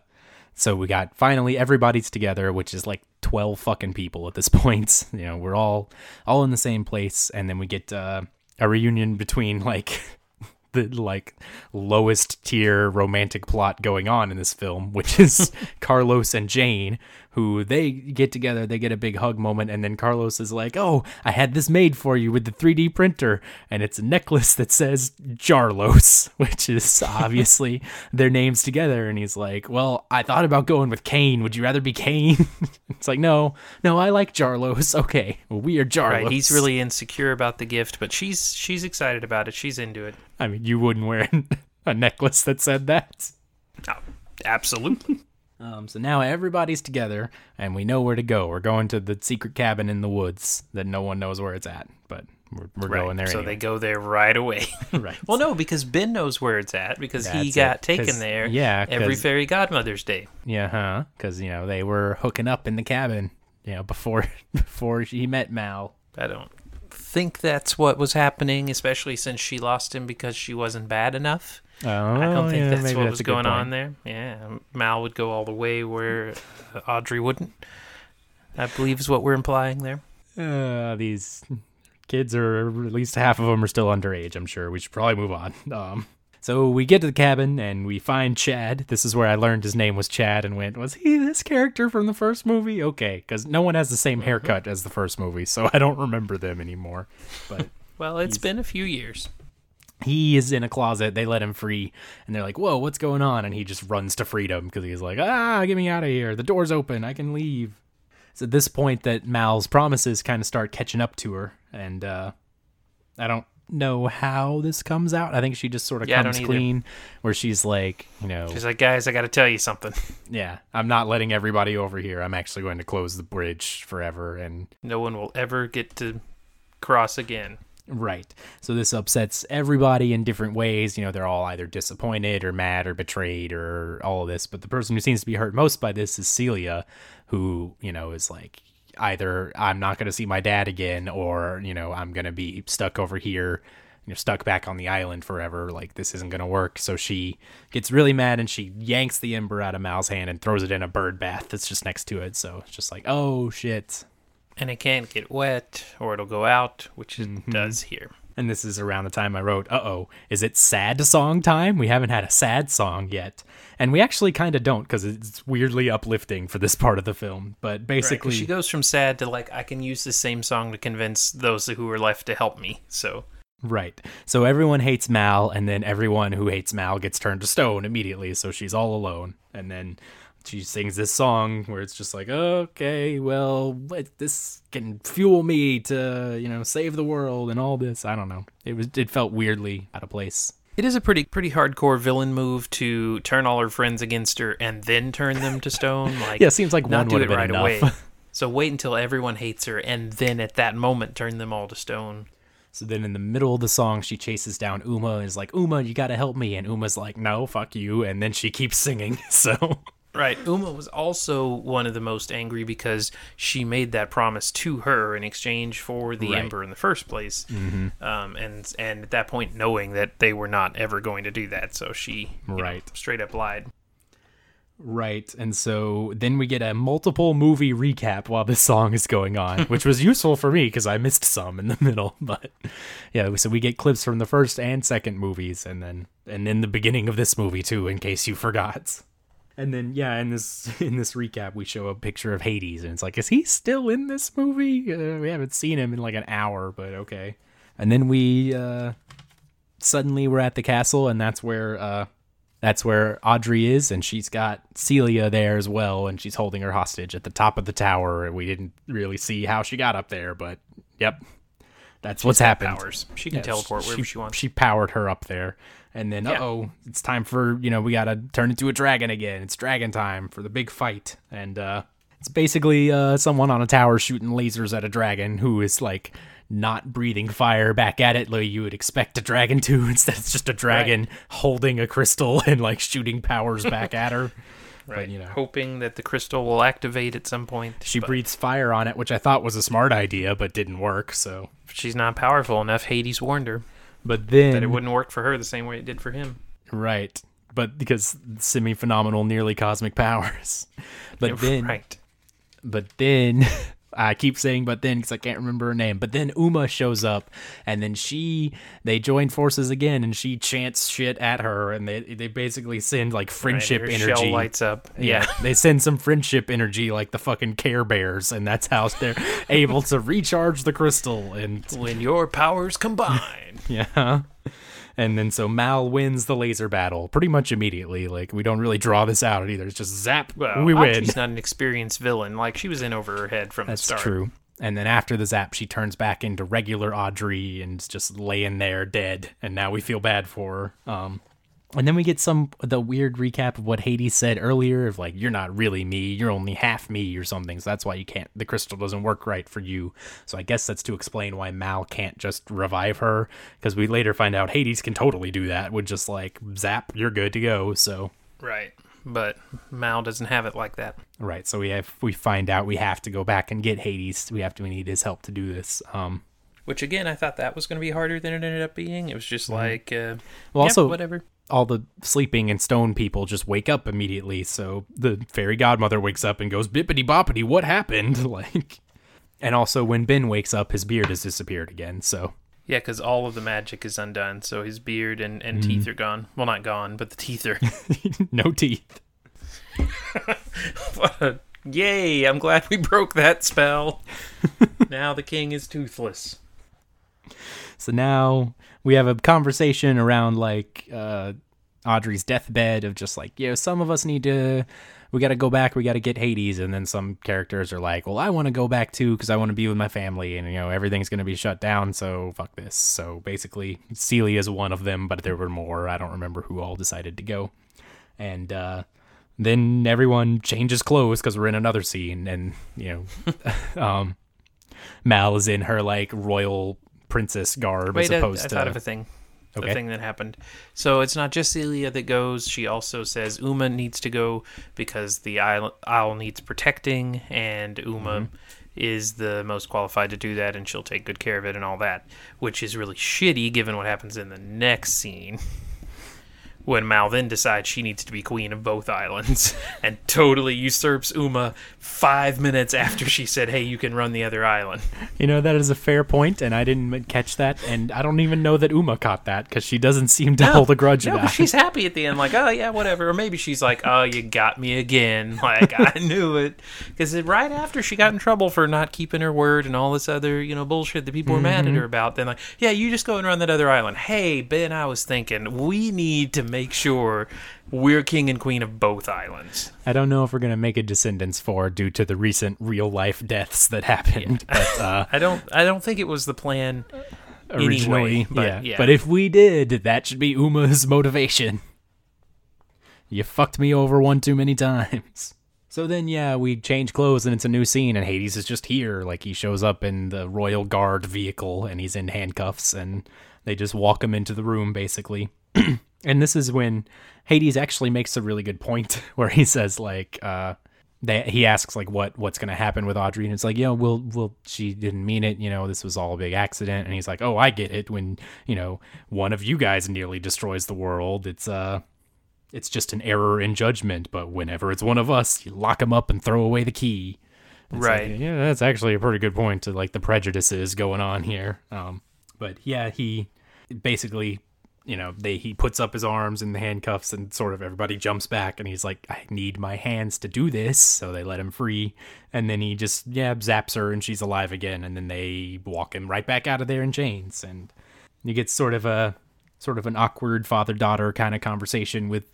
so we got finally everybody's together, which is like 12 fucking people at this [LAUGHS] point. You know, we're all all in the same place and then we get uh a reunion between like [LAUGHS] the like lowest tier romantic plot going on in this film, which is [LAUGHS] Carlos and Jane, who they get together, they get a big hug moment, and then Carlos is like, "Oh, I had this made for you with the 3D printer, and it's a necklace that says Jarlos, [LAUGHS] which is obviously [LAUGHS] their names together." And he's like, "Well, I thought about going with Kane. Would you rather be Kane?" [LAUGHS] it's like, "No, no, I like Jarlos. Okay, well, we are Jarlos." Right, he's really insecure about the gift, but she's she's excited about it. She's into it. I mean, you wouldn't wear a necklace that said that. Oh, absolutely. Um, so now everybody's together and we know where to go. We're going to the secret cabin in the woods that no one knows where it's at, but we're, we're going there so anyway. they go there right away. [LAUGHS] [LAUGHS] right. well, no, because Ben knows where it's at because he got it, taken there. yeah, Every fairy godmother's day. yeah, huh? Because you know they were hooking up in the cabin, you know, before [LAUGHS] before he met Mal. I don't think that's what was happening, especially since she lost him because she wasn't bad enough. Oh, I don't think yeah, that's what that's was going on there. Yeah, Mal would go all the way where uh, Audrey wouldn't. I believe is what we're implying there. Uh, these kids are at least half of them are still underage. I'm sure we should probably move on. [LAUGHS] Um, so we get to the cabin and we find Chad. This is where I learned his name was Chad and went, was he this character from the first movie? Okay, because no one has the same haircut as the first movie, so [LAUGHS] I don't remember them anymore. But Well, it's been a few years. He is in a closet. They let him free, and they're like, "Whoa, what's going on?" And he just runs to freedom because he's like, "Ah, get me out of here! The door's open. I can leave." It's at this point that Mal's promises kind of start catching up to her, and uh, I don't know how this comes out. I think she just sort of Yeah, comes don't either. clean, where she's like, you know, She's like, guys, I got to tell you something. [LAUGHS] yeah, I'm not letting everybody over here. I'm actually going to close the bridge forever, and No one will ever get to cross again. Right. So this upsets everybody in different ways. You know, they're all either disappointed or mad or betrayed or all of this. But the person who seems to be hurt most by this is Celia, who, you know, is like, either I'm not going to see my dad again or, you know, I'm going to be stuck over here, you know, stuck back on the island forever. Like, this isn't going to work. So she gets really mad and she yanks the ember out of Mal's hand and throws it in a bird bath that's just next to it. So it's just like, oh, shit. And it can't get wet or it'll go out, which it Mm-hmm. does here. And this is around the time I wrote, uh oh, is it sad song time? We haven't had a sad song yet. And we actually kind of don't because it's weirdly uplifting for this part of the film. But Right, basically, she goes from sad to like, I can use the same song to convince those who are left to help me. So, right. So everyone hates Mal, and then everyone who hates Mal gets turned to stone immediately. So she's all alone. And then she sings this song where it's just like, okay, well, what- this can fuel me to, you know, save the world and all this. I don't know. It was, it felt weirdly out of place. it is a pretty pretty hardcore villain move to turn all her friends against her and then turn them to stone. [LAUGHS] Like, Yeah, seems like not one do it right enough. away. [LAUGHS] So wait until everyone hates her, and then at that moment turn them all to stone. So then in the middle of the song, she chases down Uma and is like, Uma, you gotta help me. And Uma's like, no, fuck you. And then she keeps singing. [LAUGHS] So, Right. Uma was also one of the most angry because she made that promise to her in exchange for the Right. ember in the first place. Mm-hmm. Um, and and at that point, knowing that they were not ever going to do that, so she you know, Right. straight up lied. right. And so then we get a multiple movie recap while this song is going on, [LAUGHS] which was useful for me because I missed some in the middle. [LAUGHS] But yeah, so we get clips from the first and second movies and then, and then the beginning of this movie too, in case you forgot. And then yeah, in this [LAUGHS] in this recap, we show a picture of Hades, and it's like, is he still in this movie? Uh, we haven't seen him in like an hour, but okay. And then we uh, suddenly we're at the castle, and that's where uh, that's where Audrey is, and she's got Celia there as well, and she's holding her hostage at the top of the tower. And we didn't really see how she got up there, but Yep. That's what's happened. Powers. She can Yeah, teleport wherever she, wants. She powered her up there. And then, Yeah. oh, it's time for, you know, we got to turn into a dragon again. It's dragon time for the big fight. And uh, it's basically uh, someone on a tower shooting lasers at a dragon who is like not breathing fire back at it like you would expect a dragon to. [LAUGHS] Instead, it's just a dragon holding a crystal [LAUGHS] and like shooting powers back at her. [LAUGHS] right. you know. Hoping that the crystal will activate at some point. She but breathes fire on it, which I thought was a smart idea, but didn't work. So, She's not powerful enough. Hades warned her but then that it wouldn't work for her the same way it did for him. Right. But because semi phenomenal, nearly cosmic powers. [LAUGHS] But [LAUGHS] then, right. but then, [LAUGHS] I keep saying but then because I can't remember her name. But then Uma shows up, and then she, they join forces again, and she chants shit at her, and they they basically send like friendship her energy. shell lights up. Yeah, [LAUGHS] they send some friendship energy like the fucking Care Bears, and that's how they're able to recharge the crystal. And When your powers combine. [LAUGHS] yeah. And then so Mal wins the laser battle pretty much immediately. Like we don't really draw this out either. It's just zap, Well, we win. She's not an experienced villain. Like she was in over her head from That's the start. That's true. And then after the zap, she turns back into regular Audrey and just laying there dead. And now we feel bad for her. Um, and then we get some the weird recap of what Hades said earlier of like you're not really me, you're only half me or something. So that's why you can't the crystal doesn't work right for you. So I guess that's to explain why Mal can't just revive her because we later find out Hades can totally do that. Would just like zap, you're good to go. So Right. But Mal doesn't have it like that. right, so we have we find out we have to go back and get Hades. We have to we need his help to do this. Um Which again, I thought that was going to be harder than it ended up being. It was just like, uh, Mm-hmm. well yeah, also whatever. All the sleeping and stone people just wake up immediately. So the fairy godmother wakes up and goes, Bippity boppity, what happened? [LAUGHS] Like, and also when Ben wakes up, his beard has disappeared again. So, Yeah, because all of the magic is undone, so his beard and, and Mm-hmm. teeth are gone. Well, not gone, but the teeth are. [LAUGHS] [LAUGHS] no teeth. Yay! I'm glad we broke that spell. now the king is toothless. So now we have a conversation around like uh, Audrey's deathbed of just like, you know, some of us need to, we got to go back, we got to get Hades. And then some characters are like, well, I want to go back too because I want to be with my family and, you know, everything's going to be shut down. So fuck this. So basically, Celia is one of them, but there were more. I don't remember who all decided to go. And, uh, then everyone changes clothes because we're in another scene, and you know, [LAUGHS] um, Mal is in her like royal princess garb Wait, as I, opposed I to thought of a thing. Okay. The thing that happened. So it's not just Celia that goes. She also says Uma needs to go because the isle, owl needs protecting, and Uma Mm-hmm. is the most qualified to do that, and she'll take good care of it and all that. Which is really shitty given what happens in the next scene. [LAUGHS] When Mal then decides she needs to be queen of both islands [LAUGHS] and totally usurps Uma five minutes after she said, Hey, you can run the other island. You know that is a fair point, and I didn't catch that, and I don't even know that Uma caught that because she doesn't seem to hold a grudge No, but she's happy at the end, like, oh yeah, whatever. Or maybe she's like, oh, you got me again. [LAUGHS] Like I knew it, because right after she got in trouble for not keeping her word and all this other, you know, bullshit that people were mad at mm-hmm. her about, then like, yeah, you just go and run that other island. Hey, Ben, I was thinking we need to make sure we're king and queen of both islands. I don't know if we're gonna make a Descendants four due to the recent real life deaths that happened, but uh, [LAUGHS] I don't, I don't think it was the plan. originally, Anyway, but yeah. yeah. But if we did, that should be Uma's motivation. You fucked me over one too many times. So then, yeah, we change clothes and it's a new scene, and Hades is just here. Like, he shows up in the Royal Guard vehicle and he's in handcuffs, and they just walk him into the room, basically. [CLEARS THROAT] and this is when Hades actually makes a really good point [LAUGHS] where he says, like, uh, they, he asks like what what's gonna happen with Audrey? And it's like yeah we'll we'll she didn't mean it you know this was all a big accident. And he's like oh I get it when you know one of you guys nearly destroys the world. It's uh it's just an error in judgment but whenever it's one of us you lock him up and throw away the key. It's like, Right. yeah that's actually a pretty good point to like the prejudices going on here. Um but yeah he basically you know they he puts up his arms in the handcuffs and sort of everybody jumps back and he's like i need my hands to do this. So they let him free. And then he just yeah zaps her and she's alive again. And then they walk him right back out of there in chains. And you get sort of a sort of an awkward father daughter kind of conversation with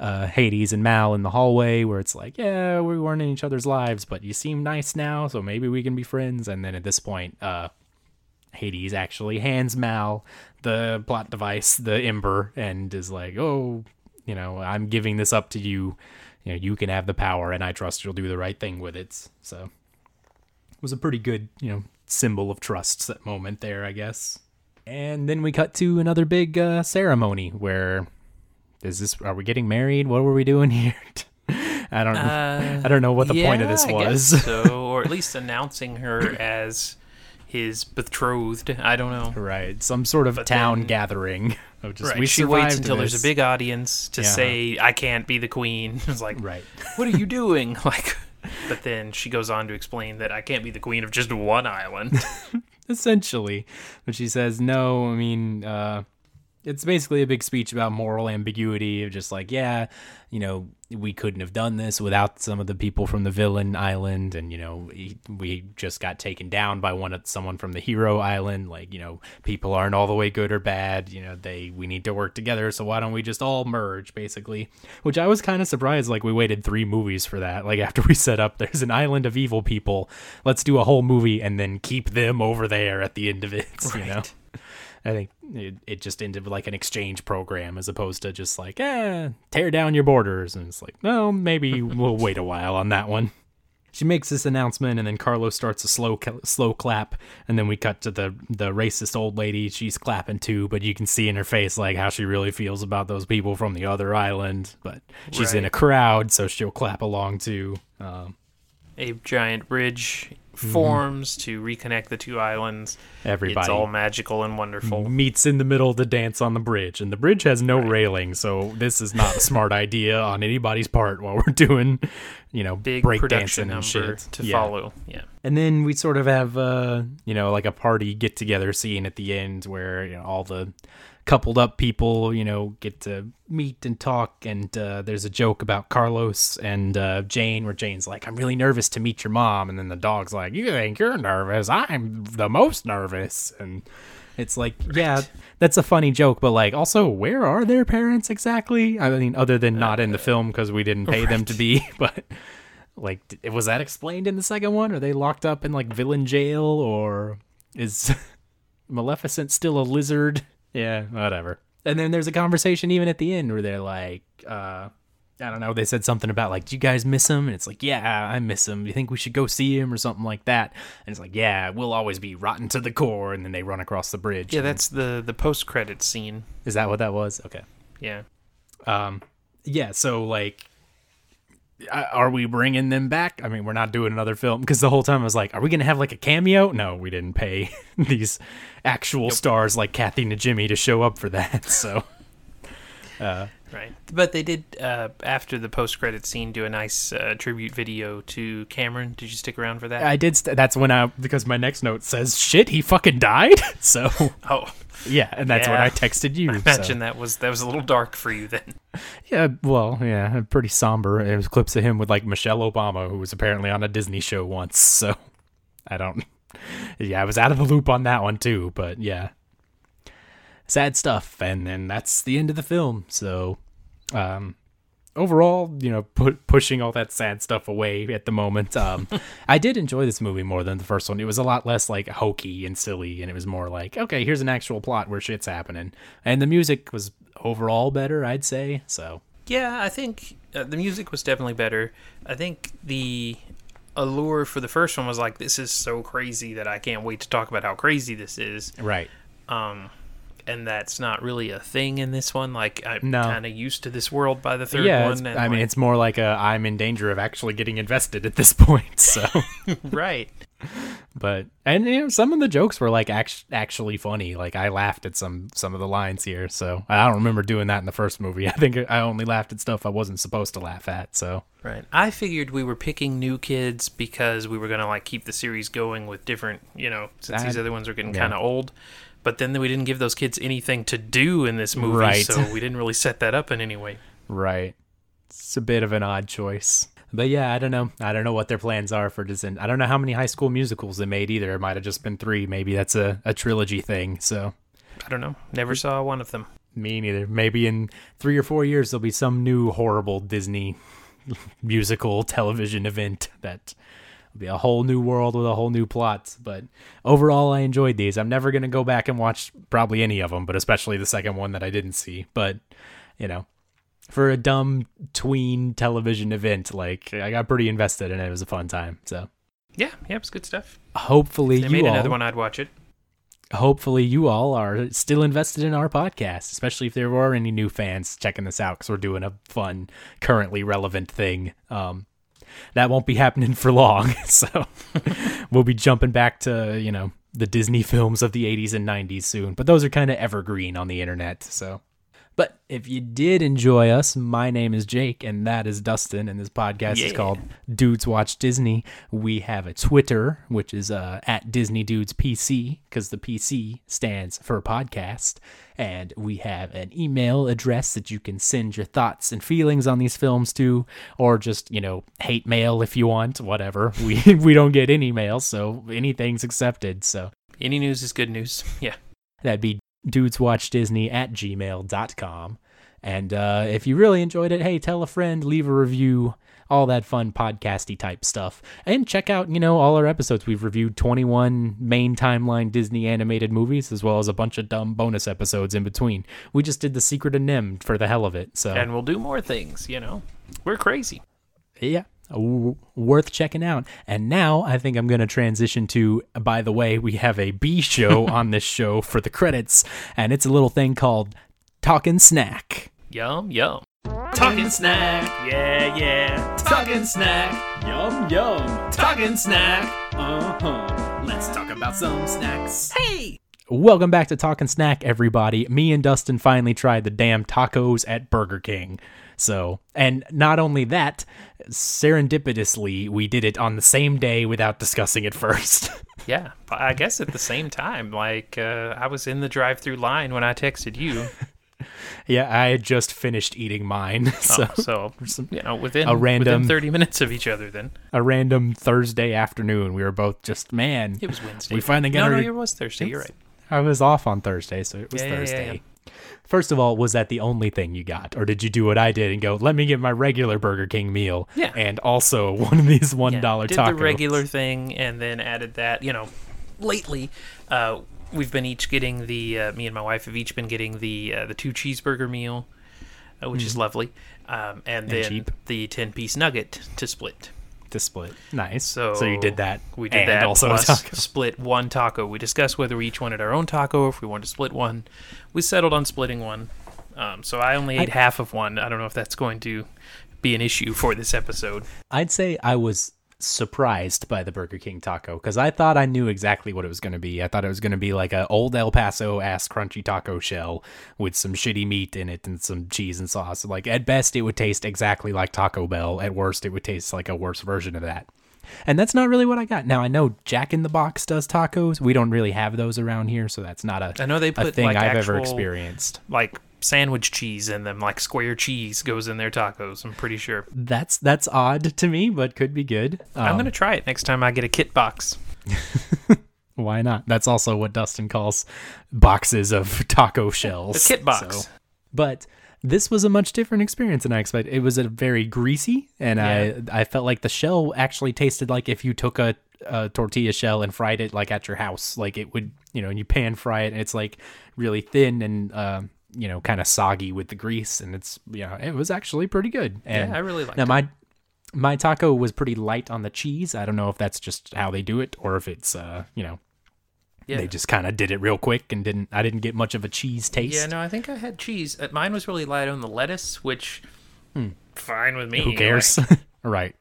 uh, Hades and Mal in the hallway where it's like, yeah, we weren't in each other's lives, but you seem nice now, so maybe we can be friends. And then at this point, uh, Hades actually hands Mal the plot device, the Ember, and is like, "Oh, you know, I'm giving this up to you. You know, you can have the power, and I trust you'll do the right thing with it." So it was a pretty good, you know, symbol of trust that moment there, I guess. And then we cut to another big uh, ceremony where is this? Are we getting married? What were we doing [LAUGHS] here? I don't. Uh, I don't know what the point of yeah, this I was. guess [LAUGHS] so, or at least announcing her as his betrothed. I don't know. right, some sort of But town then- gathering. Of just, Right. we she waits until there's a big audience to Yeah. say, "I can't be the queen." [LAUGHS] It's like, right. what are you doing? [LAUGHS] Like, but then she goes on to explain that I can't be the queen of just one island. [LAUGHS] essentially. But she says, no, I mean, uh, it's basically a big speech about moral ambiguity of just like, yeah, you know, we couldn't have done this without some of the people from the villain island, and you know, we, just got taken down by one of someone from the hero island. Like, you know, people aren't all the way good or bad. You know, they we need to work together. So why don't we just all merge, basically? Which I was kind of surprised. Like, we waited three movies for that. Like [LAUGHS] after we set up, there's an island of evil people. Let's do a whole movie and then keep them over there at the end of it. [LAUGHS] You know. Right. I think it, it just ended with like an exchange program as opposed to just like, eh, tear down your borders. And it's like, no, maybe [LAUGHS] we'll wait a while on that one. She makes this announcement, and then Carlos starts a slow, slow clap, and then we cut to the the racist old lady. She's clapping too, but you can see in her face like how she really feels about those people from the other island. But she's in a crowd, so she'll clap along too. Um, A giant bridge forms to reconnect the two islands. everybody It's all magical and wonderful. meets in the middle to dance on the bridge and the bridge has no railing so this is not a smart idea on anybody's part while we're doing you know Big break production and shit to Yeah. follow. Yeah. and then we sort of have uh you know like a party get together scene at the end where you know all the coupled up people you know get to meet and talk. And uh, there's a joke about carlos and uh, jane where jane's like i'm really nervous to meet your mom. And then the dog's like you think you're nervous? I'm the most nervous. And it's like yeah that's a funny joke but like also where are their parents exactly? I mean other than not in the film because we didn't pay them to be [LAUGHS] but like was that explained in the second one? Are they locked up in like villain jail or is [LAUGHS] maleficent still a lizard yeah whatever and then there's a conversation even at the end where they're like uh I don't know. They said something about like, "Do you guys miss him?" And it's like, "Yeah, I miss him. Do you think we should go see him or something like that?" And it's like, "Yeah, we'll always be rotten to the core." And then they run across the bridge. Yeah, and- that's the the post credit scene. is that what that was? Okay. Yeah. Um, yeah. So like, are we bringing them back? I mean, we're not doing another film because the whole time I was like, are we gonna have like a cameo? No, we didn't pay [LAUGHS] these actual stars like Kathy Najimy to show up for that. [LAUGHS] So uh, Right. But they did uh, after the post credit scene do a nice uh, tribute video to Cameron. Did you stick around for that? I did. St- that's when I because my next note says, "Shit, he fucking died." [LAUGHS] So [LAUGHS] oh, yeah, and that's when Yeah. I texted you. I so- imagine that was that was a little dark for you then. [LAUGHS] Yeah, well, yeah, pretty somber. It was clips of him with like Michelle Obama, who was apparently on a Disney show once. So I don't. Yeah, I was out of the loop on that one too. But yeah, sad stuff. And then that's the end of the film. So, um, overall, you know, put, pushing all that sad stuff away at the moment. Um, [LAUGHS] I did enjoy this movie more than the first one. It was a lot less like hokey and silly, and it was more like, okay, here's an actual plot where shit's happening, and the music was overall better, I'd say. So. Yeah, I think uh, the music was definitely better. I think the allure for the first one was like, this is so crazy that I can't wait to talk about how crazy this is. Right. Um, and that's not really a thing in this one. Like I'm No. kind of used to this world by the third yeah, one. I mean, it's more like a I'm in danger of actually getting invested at this [LAUGHS] point. So, [LAUGHS] right. but and you know, some of the jokes were like act- actually funny. Like I laughed at some some of the lines here. So I don't remember doing that in the first movie. [LAUGHS] I think I only laughed at stuff I wasn't supposed to laugh at. So Right. I figured we were picking new kids because we were gonna like keep the series going with different, you know, since these other ones are getting yeah. kind of old. But then we didn't give those kids anything to do in this movie, Right. so we didn't really set that up in any way. right, it's a bit of an odd choice. But yeah, I don't know. I don't know what their plans are for Disney. I don't know how many high school musicals they made either. It might have just been three. Maybe that's a, a trilogy thing. So I don't know. Never saw one of them. Me neither. Maybe in three or four years there'll be some new horrible Disney [LAUGHS] musical television event that It'll be a whole new world with a whole new plot. But overall, I enjoyed these. I'm never gonna go back and watch probably any of them, but especially the second one that I didn't see. But you know, for a dumb tween television event, like I got pretty invested in it. It was a fun time. So Yeah, yeah, it's good stuff. hopefully They you made all, another one, I'd watch it. hopefully you all are still invested in our podcast, especially if there are any new fans checking this out because we're doing a fun, currently relevant thing. Um, that won't be happening for long, [LAUGHS] so we'll be jumping back to you know the Disney films of the 80s and 90s soon. But those are kind of evergreen on the internet, so. But if you did enjoy us, my name is Jake, and that is Dustin, and this podcast is called Dudes Watch Disney. We have a Twitter, which is uh, at Disney Dudes PC, because the PC stands for podcast. And we have an email address that you can send your thoughts and feelings on these films to, or just you know hate mail if you want, whatever. [LAUGHS] We we don't get any mail, so anything's accepted. So Any news is good news. [LAUGHS] Yeah. That'd be dudeswatchdisney at gmail.com. And uh, if you really enjoyed it, hey, tell a friend, leave a review, all that fun podcasty type stuff. And check out, you know, all our episodes. We've reviewed 21 main timeline Disney animated movies, as well as a bunch of dumb bonus episodes in between. We just did The Secret of NIMH for the hell of it. So, And we'll do more things, you know. We're crazy. yeah, worth checking out. And now I think I'm going to transition to, by the way, we have a B show [LAUGHS] on this show for the credits, and it's a little thing called Talking Snack. Yum, yum. Talking snack. Yeah, yeah. Talking snack. Yum yum. Talking snack. Uh huh. Let's talk about some snacks. Hey. Welcome back to Talking Snack, everybody. Me and Dustin finally tried the damn tacos at Burger King. So, and not only that, serendipitously, we did it on the same day without discussing it first. [LAUGHS] Yeah, I guess at the same time, like uh, I was in the drive-through line when I texted you. [LAUGHS] yeah, I had just finished eating mine. [LAUGHS] So, Oh, so you know, within a random- within thirty minutes of each other. Then a random Thursday afternoon, we were both just, man, it was Wednesday. We finally got No, no, it was Thursday. You're right. I was off on Thursday, so it was Yeah, yeah, yeah, Thursday. First of all, was that the only thing you got? Or did you do what I did and go, let me get my regular Burger King meal Yeah. and also [LAUGHS] one of these $1 Yeah, tacos? did the regular thing and then added that. You know, lately, uh, we've been each getting the. Uh, me and my wife have each been getting the uh, the two cheeseburger meal, uh, which is lovely, um, and then Hmm. cheap. the ten piece nugget to split. to split. Nice. So, So, you did that. We did and that. also split one taco. We discussed whether we each wanted our own taco or if we wanted to split one. We settled on splitting one. Um, so I only ate half of one. I don't know if that's going to be an issue for this episode. I'd say I was surprised by the Burger King taco because I thought I knew exactly what it was going to be. I thought it was going to be like an old El Paso ass crunchy taco shell with some shitty meat in it and some cheese and sauce. Like at best, it would taste exactly like Taco Bell. At worst, it would taste like a worse version of that. And that's not really what I got. Now I know Jack in the Box does tacos. We don't really have those around here, so that's not a I know they a put thing like I've ever experienced. like sandwich cheese in them, like square cheese goes in their tacos. I'm pretty sure. That's that's odd to me, but could be good. I'm Um, gonna try it next time I get a kit box. [LAUGHS] Why not? That's also what Dustin calls boxes of taco [LAUGHS] shells. The kit box. So- but this was a much different experience than I expected. It was a very greasy, and I I felt like the shell actually tasted like if you took a, a tortilla shell and fried it like at your house. Like it would, you know, and you pan fry it, and it's like really thin and uh, you know kind of soggy with the grease, and it's yeah, it was actually pretty good. And yeah, I really like now it. my my taco was pretty light on the cheese. I don't know if that's just how they do it or if it's uh, you know, Yeah. they just kind of did it real quick and didn't I didn't get much of a cheese taste. Yeah, no, I think I had cheese. Uh, Mine was really light on the lettuce, which fine with me. Who cares? [LAUGHS] [LAUGHS] right.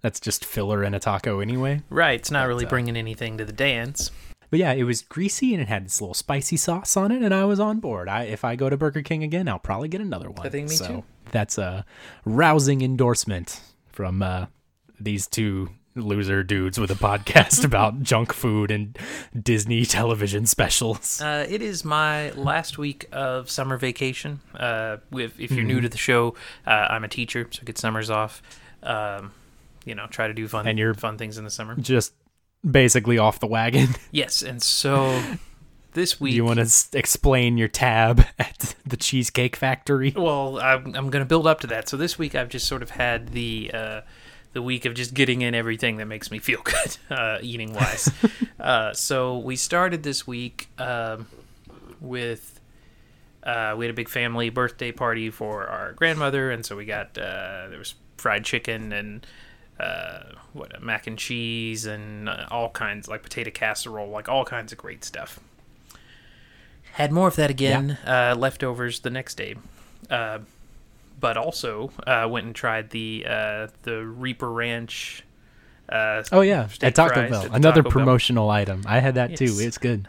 That's just filler in a taco anyway. right, it's not really uh, bringing anything to the dance. But yeah, it was greasy and it had this little spicy sauce on it, and I was on board. I if I go to Burger King again, I'll probably get another one. I think me so too. That's a rousing endorsement from uh, these two loser dudes with a podcast [LAUGHS] about junk food and Disney television specials. Uh, it is my last week of summer vacation. Uh, with, if you're Mm-hmm. new to the show, uh, I'm a teacher, so I get summers off. Um, you know, try to do fun And you're- fun things in the summer. Just basically off the wagon. [LAUGHS] Yes, and so this Do week. you want to s- explain your tab [LAUGHS] at the Cheesecake Factory? Well, I'm, I'm going to build up to that. So this week I've just sort of had the uh, the week of just getting in everything that makes me feel [LAUGHS] good, uh, eating wise. [LAUGHS] uh, so we started this week um, with uh, we had a big family birthday party for our grandmother, and so we got uh, there was fried chicken and uh, what mac and cheese and uh, all kinds like potato casserole, like all kinds of great stuff. Had more of that again, uh, leftovers the next day, uh, but also uh, went and tried the uh, the Reaper Ranch. Uh, Oh yeah, at Taco Bell, at another Taco Bell. promotional item. I had that too. It's good.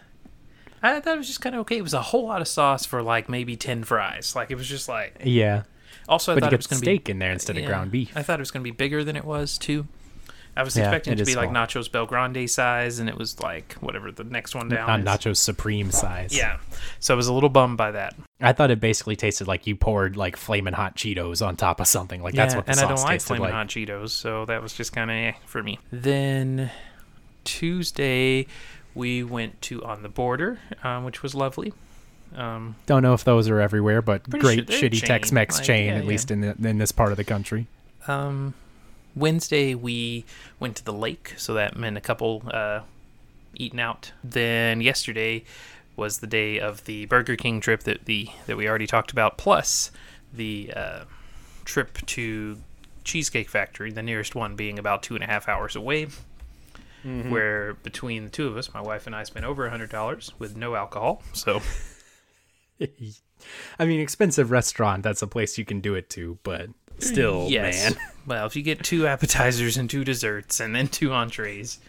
I thought it was just kind of okay. It was a whole lot of sauce for like maybe ten fries. Like it was just like. Yeah, Also, I but thought it was going to be steak in there instead of ground beef. I thought it was going to be bigger than it was too. I was Yeah, expecting it it to be like. Nachos BellGrande size, and it was like whatever the next one down. Not is. Nacho Supreme size. Yeah, so I was a little bummed by that. I thought it basically tasted like you poured like flaming hot Cheetos on top of something. Like that's what the and sauce I don't like flaming like. hot Cheetos, so that was just kind of eh for me. Then Tuesday, we went to On the Border, um, which was lovely. Um, Don't know if those are everywhere, but great sure shitty chain, Tex-Mex like, chain, yeah, at yeah. least in the, in this part of the country. um, Wednesday, we went to the lake, so that meant a couple uh, eating out. Then yesterday was the day of the Burger King trip that the that we already talked about, plus the uh, trip to Cheesecake Factory, the nearest one being about two and a half hours away. Where between the two of us, my wife and I spent over a hundred dollars with no alcohol. So [LAUGHS] I mean, expensive restaurant. That's a place you can do it to, but still, yes, man. [LAUGHS] well, if you get two appetizers and two desserts and then two entrees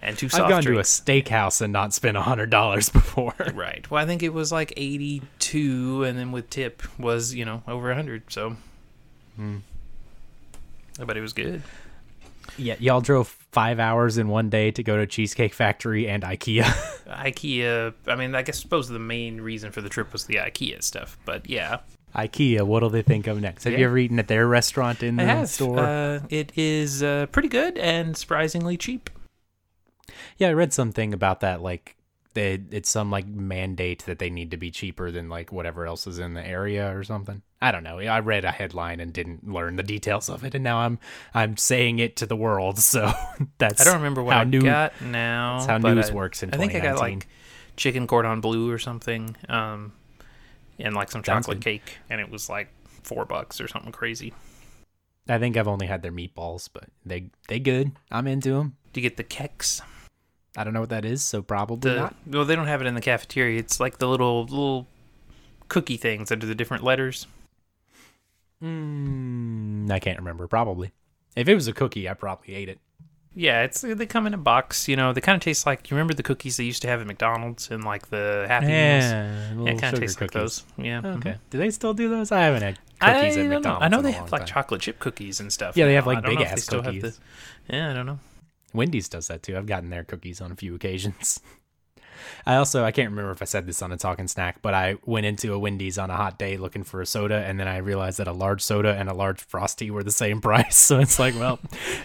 and two soft I've gone drinks, to a steakhouse and not spent hundred dollars [LAUGHS] before. Right. Well, I think it was like 82, and then with tip was, you know, over 100. So. Hmm. But it was good. yeah, y'all drove five hours in one day to go to Cheesecake Factory and IKEA. [LAUGHS] IKEA, I mean, I guess suppose the main reason for the trip was the IKEA stuff. But yeah. IKEA, what'll they think of next? Have you ever eaten at their restaurant in I the have. store? Uh, it is uh, pretty good and surprisingly cheap. Yeah, I read something about that. Like, they, it's some like mandate that they need to be cheaper than like whatever else is in the area or something. I don't know. I read a headline and didn't learn the details of it, and now I'm I'm saying it to the world. So [LAUGHS] that's I don't remember what how I new, got now. that's how news I- works in I think I got like chicken cordon bleu or something, um, and like some chocolate cake, and it was like four bucks or something crazy. I think I've only had their meatballs, but they they good. I'm into them. Do you get the keks? I don't know what that is, so probably The not. well, they don't have it in the cafeteria. It's like the little little cookie things under the different letters. Mm, I can't remember. Probably. If it was a cookie, I probably ate it. Yeah, it's they come in a box. You know, they kind of taste like you remember the cookies they used to have at McDonald's and like the Happy Meals. Yeah, Yeah, it kind of tastes like those. Yeah. Okay. Mm-hmm. Do they still do those? I haven't had I, cookies at don't know. McDonald's. I know they have like time. chocolate chip cookies and stuff. Yeah, they have, like, I don't know if they big-ass cookies. the- Yeah, I don't know. Wendy's does that too. I've gotten their cookies on a few occasions. [LAUGHS] I also I can't remember if I said this on a talking snack, but I went into a Wendy's on a hot day looking for a soda, and then I realized that a large soda and a large frosty were the same [LAUGHS] price. So it's like, well,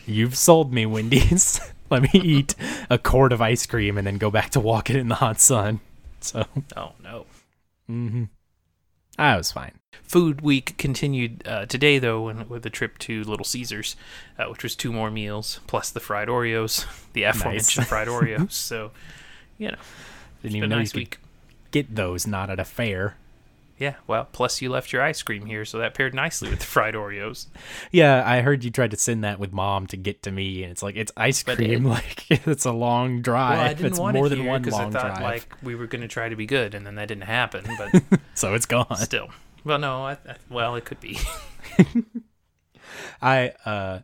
you've sold me, Wendy's. [LAUGHS] Let me eat a quart of ice cream and then go back to walking in the hot sun. So Oh no. Mm-hmm. I was fine. Food Week continued uh, today, though, when, with a trip to Little Caesars, uh, which was two more meals plus the fried Oreos, [LAUGHS] the aforementioned fried Oreos. So, you know, Didn't even know nice you week. could get those not at a fair. Yeah, well, plus you left your ice cream here, so that paired nicely with the fried Oreos. Yeah, I heard you tried to send that with mom to get to me, and it's like it's ice cream. it- [LAUGHS] like it's a long drive. Well, I didn't it's want more it than here one because I long thought drive, like we were going to try to be good, and then that didn't happen. But [LAUGHS] so it's gone. still, well, no, I, I, well, it could be. [LAUGHS] I uh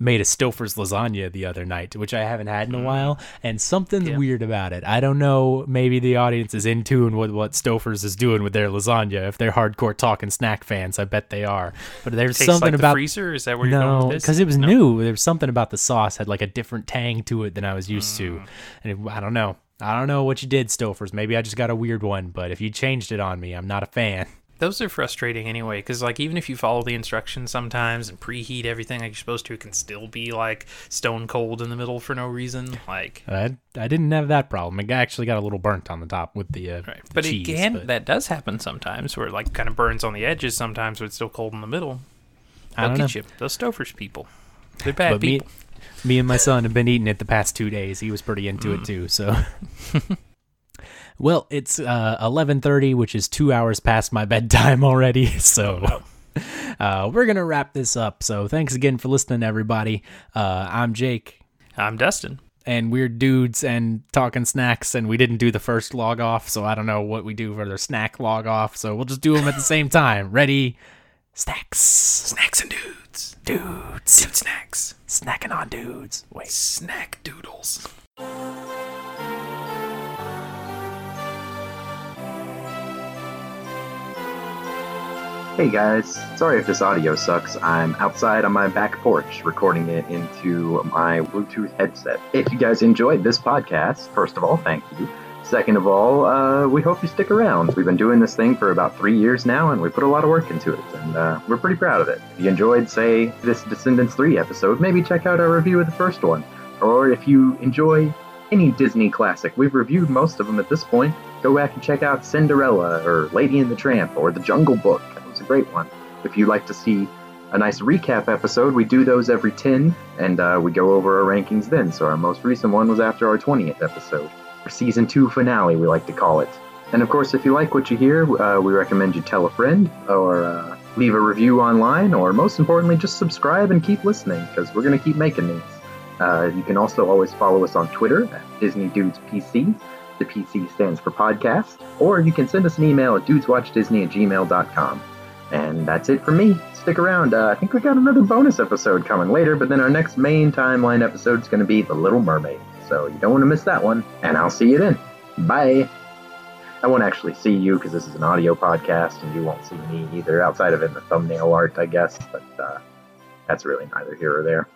made a Stouffer's lasagna the other night, which I haven't had in a while, and something's. Yeah. weird about it. I don't know. Maybe the audience is in tune with what Stouffer's is doing with their lasagna. If they're hardcore talking snack fans, I bet they are. But there's something like about the freezer. Is that where you're no, going with this? because it was No? new. There was something about the sauce had like a different tang to it than I was used Mm. to, and it, I don't know. I don't know what you did, Stouffer's. Maybe I just got a weird one, but if you changed it on me, I'm not a fan. Those are frustrating anyway, because like even if you follow the instructions sometimes and preheat everything like you're supposed to, it can still be like stone cold in the middle for no reason. Like, I, I didn't have that problem. It actually got a little burnt on the top with the, uh, right. the But cheese, again, but that does happen sometimes, where it like kind of burns on the edges sometimes, but it's still cold in the middle. I They'll don't get know. you. Those Stouffer's people. They're bad but me, people. me and my son have been eating it the past two days. He was pretty into Mm. it too. So, [LAUGHS] well, it's uh, eleven thirty, which is two hours past my [LAUGHS] bedtime already. So, [LAUGHS] uh, we're gonna wrap this up. So, thanks again for listening, everybody. Uh, I'm Jake, I'm Dustin. and we're dudes and talking snacks. And we didn't do the first log off, so I don't know what we do for the snack log off. So we'll just do them at the same time. Ready? Snacks, Snacks and dudes. dudes, Dude snacks. snacking on dudes. Wait. Snack doodles. Hey guys, sorry if this audio sucks. I'm outside on my back porch recording it into my Bluetooth headset. If you guys enjoyed this podcast, first of all, thank you. Second of all, uh, we hope you stick around. We've been doing this thing for about three years now, and we put a lot of work into it, and uh, we're pretty proud of it. If you enjoyed, say, this Descendants 3 episode, maybe check out our review of the first one. Or if you enjoy any Disney classic, we've reviewed most of them at this point. Go back and check out Cinderella, or Lady and the Tramp, or The Jungle Book. Great one. If you'd like to see a nice recap episode, we do those every 10, and uh, we go over our rankings then. So our most recent one was after our 20th episode. Our season 2 finale, we like to call it. And of course, if you like what you hear, uh, we recommend you tell a friend, or uh, leave a review online, or most importantly, just subscribe and keep listening, because we're going to keep making these. Uh, you can also always follow us on Twitter at Disney Dudes PC. The PC stands for podcast. Or you can send us an email at dudeswatchdisney at gmail.com. And that's it for me. Stick around. Uh, I think we got another bonus episode coming later, but then our next main timeline episode is going to be The Little Mermaid. So you don't want to miss that one. And I'll see you then. Bye. I won't actually see you because this is an audio podcast, and you won't see me either, outside of in the thumbnail art, I guess. But uh, that's really neither here or there.